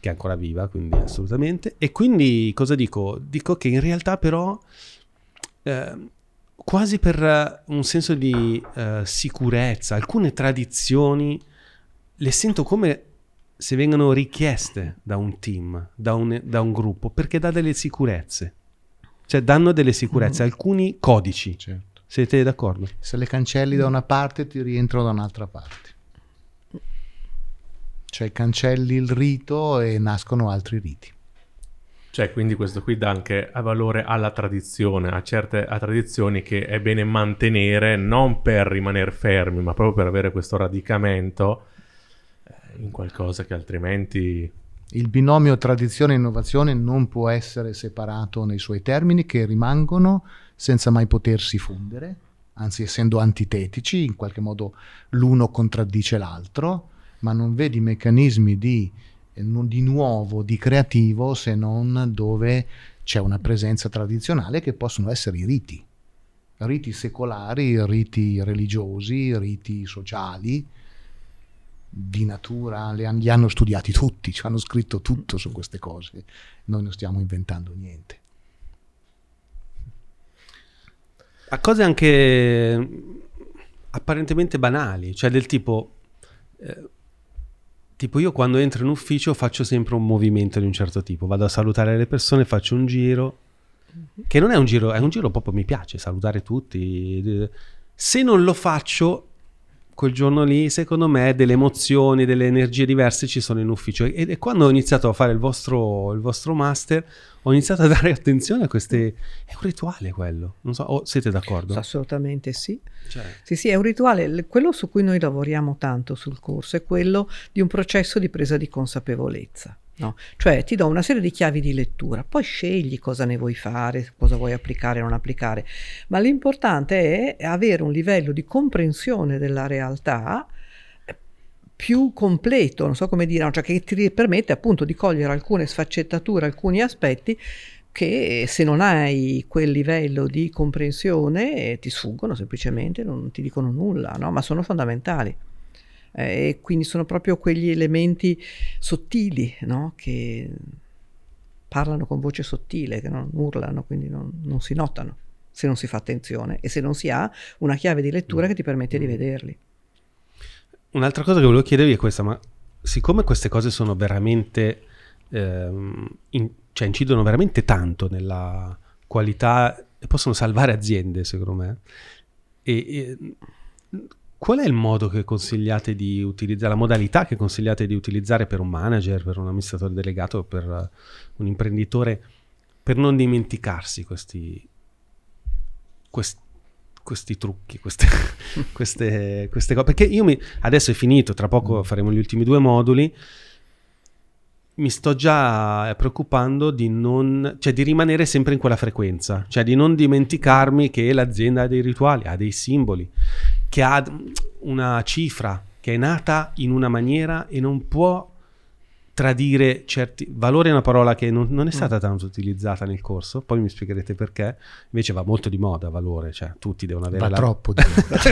che è ancora viva, quindi assolutamente. E quindi cosa dico? Dico che in realtà però... Eh, quasi per eh, un senso di uh, sicurezza. Alcune tradizioni le sento come se vengono richieste da un team, da un, da un gruppo, perché dà delle sicurezze. Cioè danno delle sicurezze, mm. alcuni codici. Certo. Siete d'accordo? Se le cancelli da una parte ti rientrano da un'altra parte. Cioè cancelli il rito e nascono altri riti. Cioè, quindi questo qui dà anche valore alla tradizione, a certe a tradizioni che è bene mantenere non per rimanere fermi, ma proprio per avere questo radicamento eh, in qualcosa che altrimenti... Il binomio tradizione e innovazione non può essere separato nei suoi termini che rimangono senza mai potersi fondere, anzi essendo antitetici, in qualche modo l'uno contraddice l'altro, ma non vedi meccanismi di di nuovo, di creativo, se non dove c'è una presenza tradizionale che possono essere i riti, riti secolari, riti religiosi, riti sociali, di natura, li hanno studiati tutti, ci hanno scritto tutto su queste cose, noi non stiamo inventando niente. A cose anche apparentemente banali, cioè del tipo... Eh, Tipo io quando entro in ufficio faccio sempre un movimento di un certo tipo, vado a salutare le persone, faccio un giro, che non è un giro, è un giro proprio mi piace salutare tutti. Se non lo faccio quel giorno lì, secondo me, delle emozioni, delle energie diverse ci sono in ufficio. E, e quando ho iniziato a fare il vostro, il vostro, master, ho iniziato a [laughs] dare attenzione a queste... È un rituale quello, non so, oh, siete d'accordo? Assolutamente sì. Cioè. Sì, sì, è un rituale. Quello su cui noi lavoriamo tanto sul corso è quello di un processo di presa di consapevolezza. No? Cioè ti do una serie di chiavi di lettura, poi scegli cosa ne vuoi fare, cosa vuoi applicare o non applicare, ma l'importante è avere un livello di comprensione della realtà più completo, non so come dire, cioè che ti permette appunto di cogliere alcune sfaccettature, alcuni aspetti che se non hai quel livello di comprensione ti sfuggono semplicemente, non ti dicono nulla, no? ma sono fondamentali. Eh, e quindi sono proprio quegli elementi sottili no? che parlano con voce sottile, che non urlano, quindi non, non si notano se non si fa attenzione e se non si ha una chiave di lettura che ti permette di vederli. Un'altra cosa che volevo chiedervi è questa, ma siccome queste cose sono veramente, ehm, in, cioè incidono veramente tanto nella qualità e possono salvare aziende, secondo me, e, e, qual è il modo che consigliate di utilizzare, la modalità che consigliate di utilizzare per un manager, per un amministratore delegato, per un imprenditore, per non dimenticarsi questi, questi, questi trucchi, queste, [laughs] queste, queste, cose. Perché io mi, adesso è finito, tra poco faremo gli ultimi due moduli. Mi sto già preoccupando di, non, cioè di rimanere sempre in quella frequenza, cioè di non dimenticarmi che l'azienda ha dei rituali, ha dei simboli, che ha una cifra, che è nata in una maniera e non può tradire certi valore è una parola che non, non, è mm. stata tanto utilizzata nel corso poi mi spiegherete perché invece va molto di moda valore cioè tutti devono avere va la... troppo di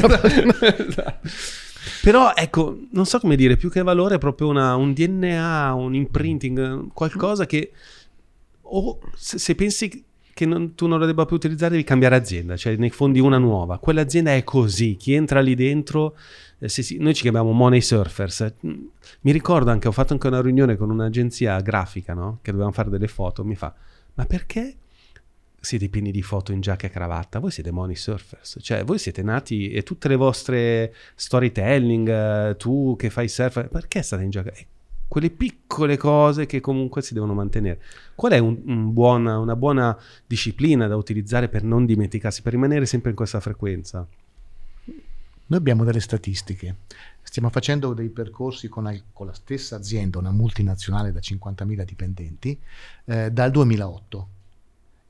moda [laughs] [laughs] però ecco non so come dire più che valore è proprio una, un DNA un imprinting qualcosa che o se, se pensi che non, tu non lo debba più utilizzare devi cambiare azienda cioè ne fondi una nuova quell'azienda è così chi entra lì dentro eh, si, noi ci chiamiamo money surfers. Mi ricordo anche, ho fatto anche una riunione con un'agenzia grafica, no? Che dovevamo fare delle foto. Mi fa, ma perché siete pieni di foto in giacca e cravatta? Voi siete money surfers. Cioè, voi siete nati e tutte le vostre storytelling, eh, tu che fai surf, perché state in giacca? E quelle piccole cose che comunque si devono mantenere. Qual è un, un buona, una buona disciplina da utilizzare per non dimenticarsi, per rimanere sempre in questa frequenza? Noi abbiamo delle statistiche, stiamo facendo dei percorsi con, con la stessa azienda, una multinazionale da 50.000 dipendenti, eh, dal 2008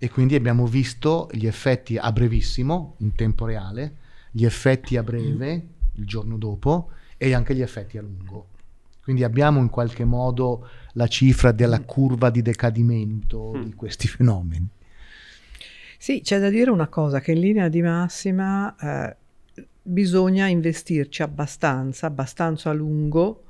e quindi abbiamo visto gli effetti a brevissimo, in tempo reale, gli effetti a breve, il giorno dopo, e anche gli effetti a lungo. Quindi abbiamo in qualche modo la cifra della curva di decadimento di questi fenomeni. Sì, c'è da dire una cosa, che in linea di massima eh, bisogna investirci abbastanza, abbastanza a lungo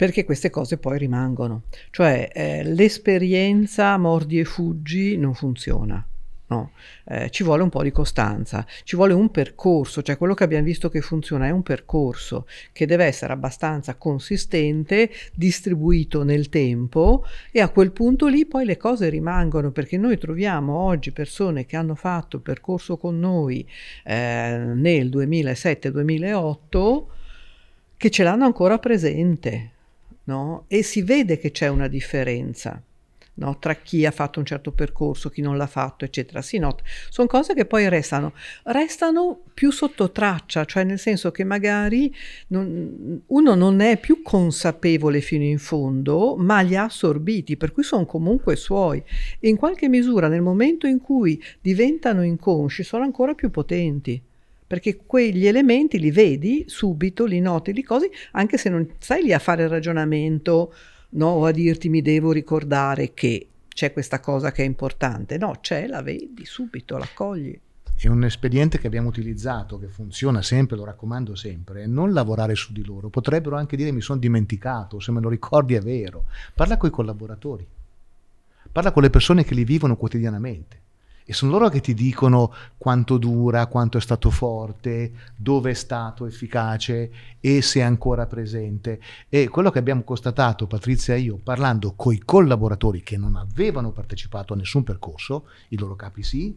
perché queste cose poi rimangono. Cioè eh, l'esperienza mordi e fuggi non funziona. No, eh, ci vuole un po' di costanza, ci vuole un percorso, cioè quello che abbiamo visto che funziona è un percorso che deve essere abbastanza consistente, distribuito nel tempo e a quel punto lì poi le cose rimangono perché noi troviamo oggi persone che hanno fatto il percorso con noi eh, nel 2007-2008 che ce l'hanno ancora presente no? e si vede che c'è una differenza no? tra chi ha fatto un certo percorso, chi non l'ha fatto, eccetera. Si nota. Sono cose che poi restano, restano più sotto traccia, cioè nel senso che magari non, uno non è più consapevole fino in fondo, ma li ha assorbiti, per cui sono comunque suoi. E in qualche misura nel momento in cui diventano inconsci sono ancora più potenti perché quegli elementi li vedi subito, li noti, li cosi, anche se non stai lì a fare il ragionamento no? o a dirti mi devo ricordare che c'è questa cosa che è importante. No, c'è, la vedi subito, la cogli. È un espediente che abbiamo utilizzato, che funziona sempre, lo raccomando sempre, non lavorare su di loro. Potrebbero anche dire mi sono dimenticato, se me lo ricordi è vero. Parla con i collaboratori, parla con le persone che li vivono quotidianamente e sono loro che ti dicono quanto dura, quanto è stato forte, dove è stato efficace e se è ancora presente. E quello che abbiamo constatato, Patrizia e io, parlando con i collaboratori che non avevano partecipato a nessun percorso, i loro capi sì,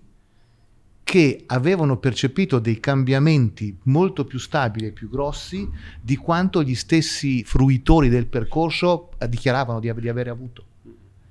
che avevano percepito dei cambiamenti molto più stabili e più grossi di quanto gli stessi fruitori del percorso dichiaravano di, di aver avuto.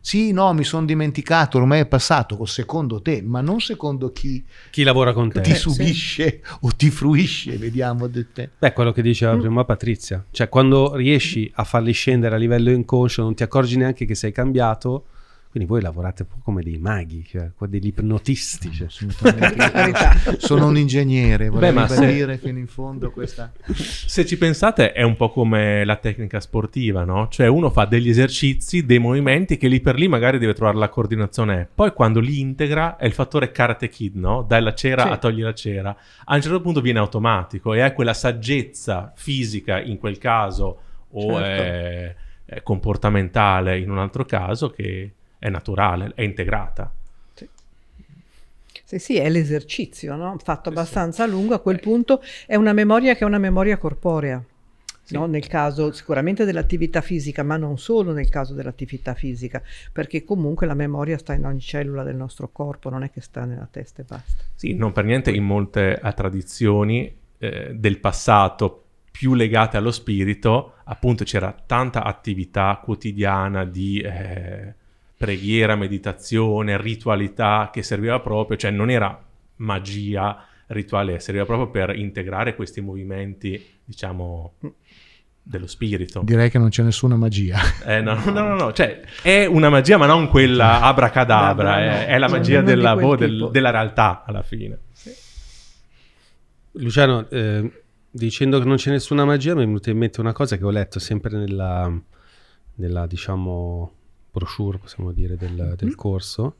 Sì, no, mi sono dimenticato, ormai è passato, secondo te, ma non secondo chi, chi lavora con te. Ti subisce sì. o ti fruisce, vediamo. Beh, quello che diceva mm. prima Patrizia, cioè quando riesci a farli scendere a livello inconscio, non ti accorgi neanche che sei cambiato, Quindi voi lavorate un po' come dei maghi, cioè, degli ipnotisti. Cioè. [laughs] Sono un ingegnere, vorrei Beh, se... fino in fondo questa... Se ci pensate è un po' come la tecnica sportiva, no? Cioè uno fa degli esercizi, dei movimenti che lì per lì magari deve trovare la coordinazione. Poi quando li integra è il fattore karate kid, no? Dai la cera sì. a togli la cera. A un certo punto viene automatico e è quella saggezza fisica in quel caso o certo. è, è comportamentale in un altro caso che è naturale, è integrata. Sì, sì, sì è l'esercizio, no? fatto sì, abbastanza sì. lungo, a quel eh. punto è una memoria che è una memoria corporea. No? Nel caso sicuramente dell'attività fisica, ma non solo nel caso dell'attività fisica, perché comunque la memoria sta in ogni cellula del nostro corpo, non è che sta nella testa e basta. Sì, non per niente in molte tradizioni eh, del passato più legate allo spirito, appunto c'era tanta attività quotidiana di eh, preghiera, meditazione, ritualità che serviva proprio, cioè non era magia rituale, serviva proprio per integrare questi movimenti, diciamo, dello spirito. Direi che non c'è nessuna magia. Eh, no, no, [laughs] no, no, cioè è una magia, ma non quella abracadabra, no, no, è, è, la magia della, boh, del, della, realtà alla fine. Sì. Luciano, eh, dicendo che non c'è nessuna magia, mi è venuta in mente una cosa che ho letto sempre nella, nella diciamo, brochure, possiamo dire, del, mm-hmm. del corso,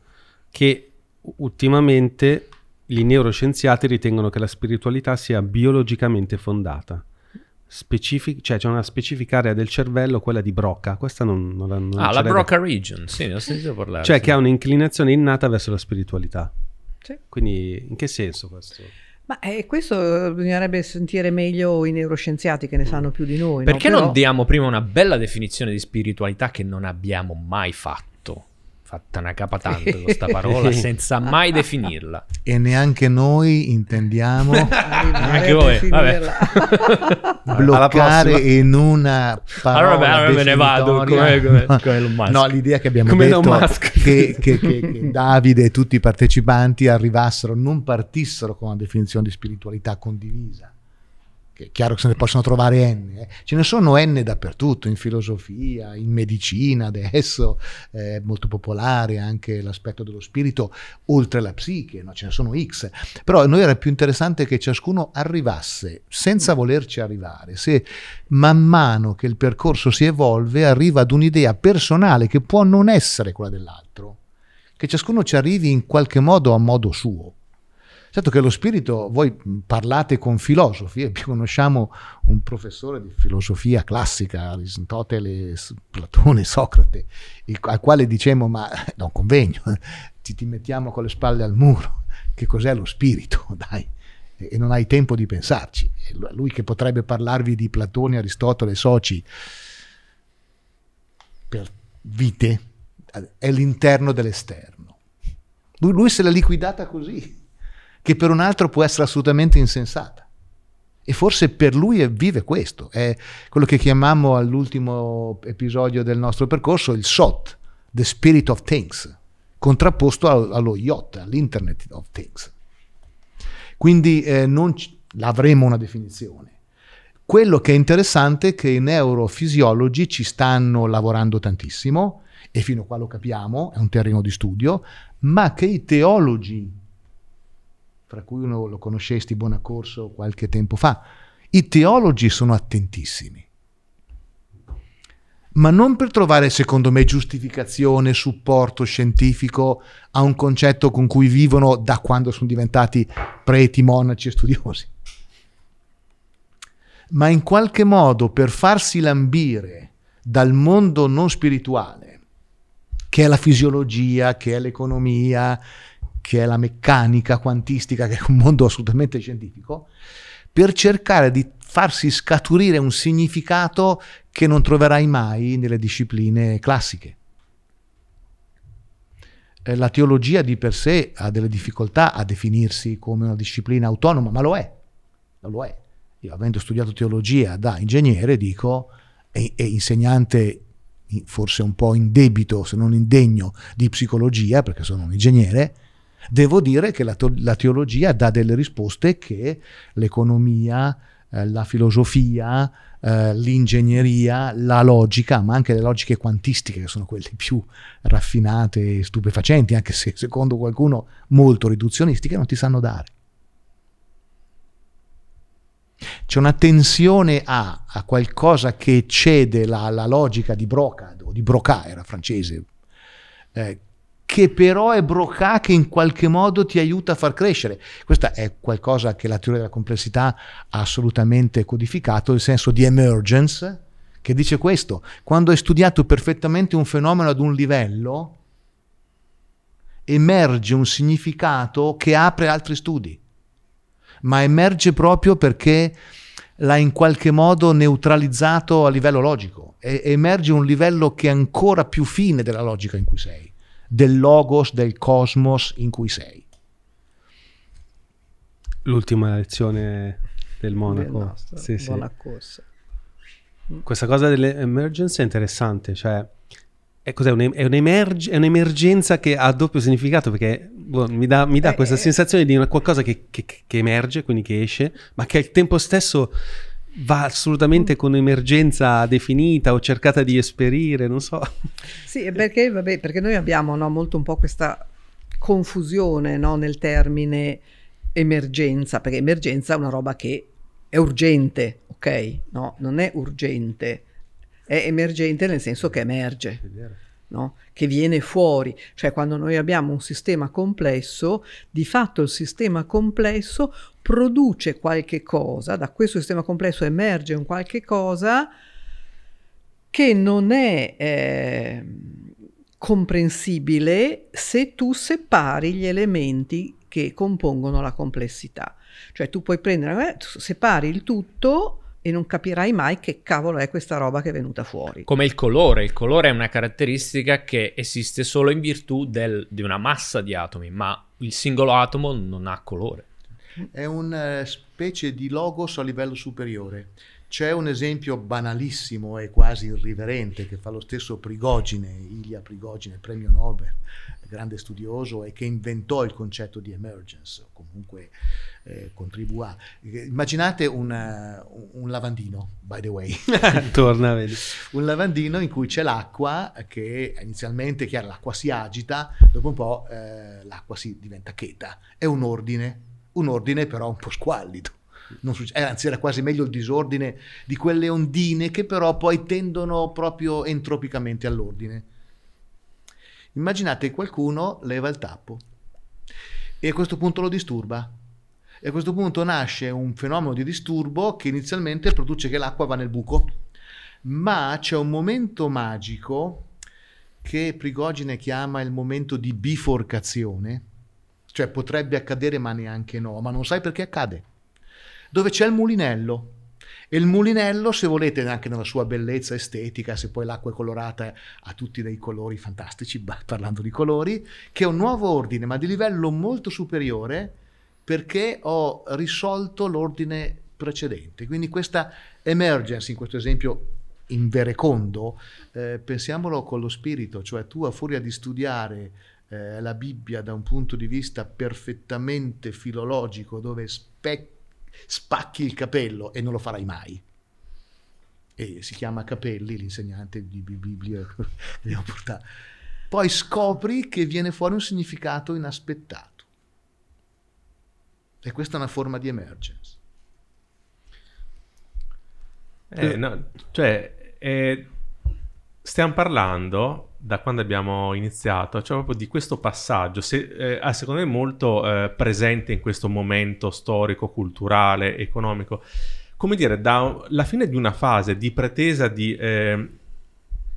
che ultimamente i neuroscienziati ritengono che la spiritualità sia biologicamente fondata. Specific- cioè c'è una specifica area del cervello, quella di Broca. Questa non, non, non Ah, la Broca region, sì, ne ho sentito parlare. Cioè sì. che ha un'inclinazione innata verso la spiritualità. Sì. Quindi in che senso questo? Ma eh, questo bisognerebbe sentire meglio i neuroscienziati che ne sanno più di noi. Perché no? non Però... diamo prima una bella definizione di spiritualità che non abbiamo mai fatto? Fatta una capa tanto questa [laughs] parola senza mai definirla. E neanche noi intendiamo [laughs] anche voi, [laughs] bloccare in una parola allora, allora me ne vado come, come, come No, l'idea che abbiamo come detto che, che, che, che Davide e tutti i partecipanti arrivassero, non partissero con una definizione di spiritualità condivisa che è chiaro che se ne possono trovare N, eh. ce ne sono N dappertutto, in filosofia, in medicina adesso, è molto popolare anche l'aspetto dello spirito oltre la psiche, no? ce ne sono X, però a noi era più interessante che ciascuno arrivasse senza volerci arrivare, se man mano che il percorso si evolve arriva ad un'idea personale che può non essere quella dell'altro, che ciascuno ci arrivi in qualche modo a modo suo. Certo che lo spirito, voi parlate con filosofi, e conosciamo un professore di filosofia classica, Aristotele, Platone, Socrate, il, al quale diciamo, ma da un convegno, ti, ti mettiamo con le spalle al muro, che cos'è lo spirito, [laughs] dai e non hai tempo di pensarci. Lui che potrebbe parlarvi di Platone, Aristotele, Soci per vite, è l'interno dell'esterno. Lui, lui se l'ha liquidata così che per un altro può essere assolutamente insensata. E forse per lui vive questo, è quello che chiamiamo all'ultimo episodio del nostro percorso il SOT, The Spirit of Things, contrapposto allo yacht, all'Internet of Things. Quindi eh, non c- avremo una definizione. Quello che è interessante è che i neurofisiologi ci stanno lavorando tantissimo, e fino a qua lo capiamo, è un terreno di studio, ma che i teologi fra cui uno lo conoscesti Bonaccorso qualche tempo fa. I teologi sono attentissimi, ma non per trovare, secondo me, giustificazione, supporto scientifico a un concetto con cui vivono da quando sono diventati preti, monaci e studiosi, ma in qualche modo per farsi lambire dal mondo non spirituale, che è la fisiologia, che è l'economia, che è la meccanica quantistica, che è un mondo assolutamente scientifico, per cercare di farsi scaturire un significato che non troverai mai nelle discipline classiche. Eh, la teologia di per sé ha delle difficoltà a definirsi come una disciplina autonoma, ma lo è, lo è. Io avendo studiato teologia da ingegnere dico, e, e insegnante forse un po' in debito, se non indegno, di psicologia, perché sono un ingegnere, Devo dire che la, to- la teologia dà delle risposte che l'economia, eh, la filosofia, eh, l'ingegneria, la logica, ma anche le logiche quantistiche che sono quelle più raffinate e stupefacenti, anche se secondo qualcuno molto riduzionistiche, non ti sanno dare. C'è una tensione a, a qualcosa che eccede la, la, logica di Broca, di Broca era francese, eh, che però è Broca che in qualche modo ti aiuta a far crescere. Questo è qualcosa che la teoria della complessità ha assolutamente codificato, il senso di emergence, che dice questo, quando hai studiato perfettamente un fenomeno ad un livello, emerge un significato che apre altri studi, ma emerge proprio perché l'ha in qualche modo neutralizzato a livello logico, e emerge un livello che è ancora più fine della logica in cui sei del logos, del cosmos in cui sei. L'ultima lezione del Monaco. Del nostro, sì, sì. Buona corsa. Questa cosa delle emergenze è interessante, cioè è, cos'è, è, un'emerg- è un'emergenza che ha doppio significato perché boh, mi dà, mi dà eh, questa eh, sensazione di una qualcosa che, che, che emerge, quindi che esce, ma che al tempo stesso va assolutamente con emergenza definita o cercata di esperire, non so. Sì, perché, vabbè, perché noi abbiamo no, molto un po' questa confusione no, nel termine emergenza, perché emergenza è una roba che è urgente, ok? No, non è urgente, è emergente nel senso che emerge. No? che viene fuori, cioè quando noi abbiamo un sistema complesso, di fatto il sistema complesso produce qualche cosa, da questo sistema complesso emerge un qualche cosa che non è eh, comprensibile se tu separi gli elementi che compongono la complessità. Cioè tu puoi prendere, separi il tutto e non capirai mai che cavolo è questa roba che è venuta fuori. Come il colore, il colore è una caratteristica che esiste solo in virtù del, di una massa di atomi, ma il singolo atomo non ha colore. È una eh, specie di logos a livello superiore. C'è un esempio banalissimo e quasi irriverente che fa lo stesso Prigogine, Ilya Prigogine, premio Nobel, grande studioso e che inventò il concetto di emergence, comunque eh, contribuì. Immaginate una, un lavandino, by the way. [laughs] Torna, vedi. un lavandino in cui c'è l'acqua che inizialmente, chiaro, l'acqua si agita, dopo un po' eh, l'acqua si diventa cheta. È un ordine un ordine però un po' squallido. Succe- eh, anzi, era quasi meglio il disordine di quelle ondine che però poi tendono proprio entropicamente all'ordine. Immaginate che qualcuno leva il tappo e a questo punto lo disturba. E a questo punto nasce un fenomeno di disturbo che inizialmente produce che l'acqua va nel buco. Ma c'è un momento magico che Prigogine chiama il momento di biforcazione, cioè potrebbe accadere ma neanche no, ma non sai perché accade. Dove c'è il mulinello. E il mulinello, se volete, anche nella sua bellezza estetica, se poi l'acqua è colorata, ha tutti dei colori fantastici, [laughs] parlando di colori, che è un nuovo ordine, ma di livello molto superiore, perché ho risolto l'ordine precedente. Quindi questa emergence, in questo esempio in verecondo, eh, pensiamolo con lo spirito, cioè tu a furia di studiare eh, la Bibbia da un punto di vista perfettamente filologico dove spe- spacchi il capello e non lo farai mai. E si chiama Capelli, l'insegnante di Bibbia. [laughs] Poi scopri che viene fuori un significato inaspettato. E questa è una forma di emergence. Eh, no, cioè, eh, stiamo parlando da quando abbiamo iniziato, cioè proprio di questo passaggio, se, eh, secondo me molto eh, presente in questo momento storico, culturale, economico, come dire, dalla fine di una fase di pretesa di eh,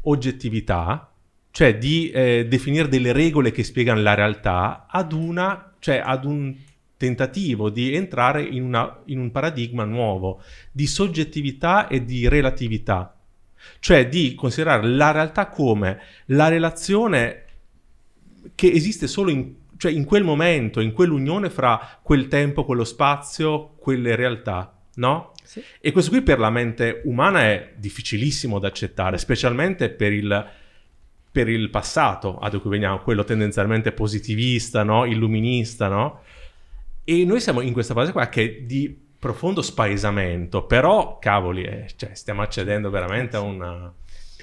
oggettività, cioè di eh, definire delle regole che spiegano la realtà, ad una, cioè ad un tentativo di entrare in, una, in un paradigma nuovo di soggettività e di relatività cioè di considerare la realtà come la relazione che esiste solo in, cioè in quel momento, in quell'unione fra quel tempo, quello spazio, quelle realtà, no? Sì. E questo qui per la mente umana è difficilissimo da accettare, specialmente per il, per il passato ad cui veniamo, quello tendenzialmente positivista, no? illuminista, no? E noi siamo in questa fase qua che di profondo spaesamento, però cavoli, eh, cioè, stiamo accedendo veramente a una...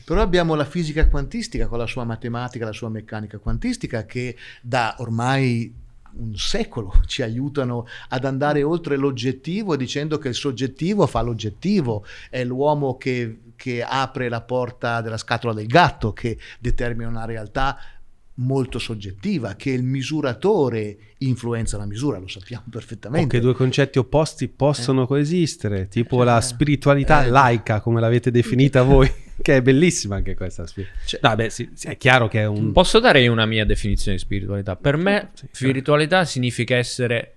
Però abbiamo la fisica quantistica con la sua matematica, la sua meccanica quantistica che da ormai un secolo [laughs] ci aiutano ad andare oltre l'oggettivo dicendo che il soggettivo fa l'oggettivo, è l'uomo che, che apre la porta della scatola del gatto che determina una realtà molto soggettiva, che il misuratore influenza la misura, lo sappiamo perfettamente. O che due concetti opposti possono eh. coesistere, tipo eh. la spiritualità eh. laica, come l'avete definita [laughs] voi, che è bellissima anche questa. Cioè, no, beh, sì, sì, è chiaro che è un... Posso dare una mia definizione di spiritualità? Per me sì, spiritualità significa essere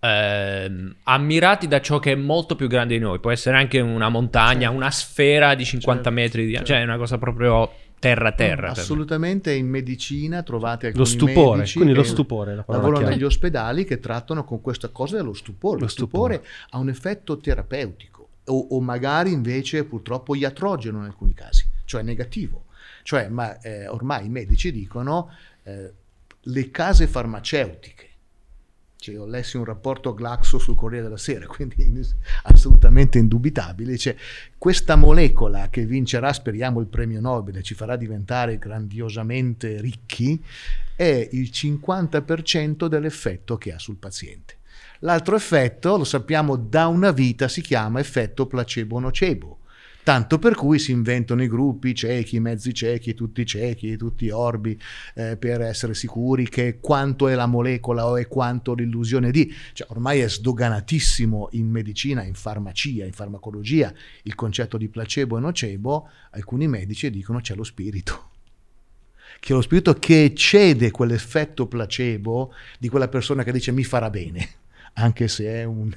eh, ammirati da ciò che è molto più grande di noi. Può essere anche una montagna, certo. una sfera di 50 certo, metri, di... certo. cioè è una cosa proprio terra terra. assolutamente in medicina trovate alcuni lo stupore, quindi lo stupore, la lavorano negli ospedali che trattano con questa cosa dello stupore. Lo, lo stupore. stupore ha un effetto terapeutico o, o, magari invece purtroppo iatrogeno in alcuni casi, cioè negativo. Cioè, ma eh, ormai i medici dicono eh, le case farmaceutiche cioè, ho lessi un rapporto Glaxo sul Corriere della Sera, [laughs] quindi assolutamente indubitabile. Cioè, questa molecola che vincerà, speriamo, il premio Nobel e ci farà diventare grandiosamente ricchi, è il 50% dell'effetto che ha sul paziente. L'altro effetto, lo sappiamo da una vita, si chiama effetto placebo-nocebo tanto per cui si inventano i gruppi ciechi, mezzi ciechi, tutti ciechi, tutti orbi, eh, per essere sicuri che quanto è la molecola o è quanto l'illusione di. Cioè, ormai è sdoganatissimo in medicina, in farmacia, in farmacologia il concetto di placebo e nocebo, alcuni medici dicono c'è lo spirito che è lo spirito che eccede quell'effetto placebo di quella persona che dice mi farà bene, anche se è, un,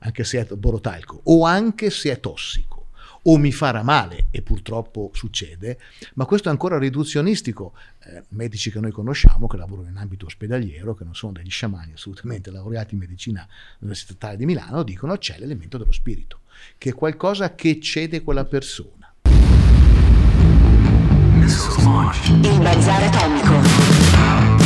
anche se è borotalco o anche se è tossico o mi farà male, e purtroppo succede, ma questo è ancora riduzionistico. Eh, medici che noi conosciamo, che lavorano in ambito ospedaliero, che non sono degli sciamani assolutamente [laughs] laureati in medicina all'Università Statale di Milano, dicono c'è l'elemento dello spirito, che è qualcosa che cede quella persona. Il bazar atomico.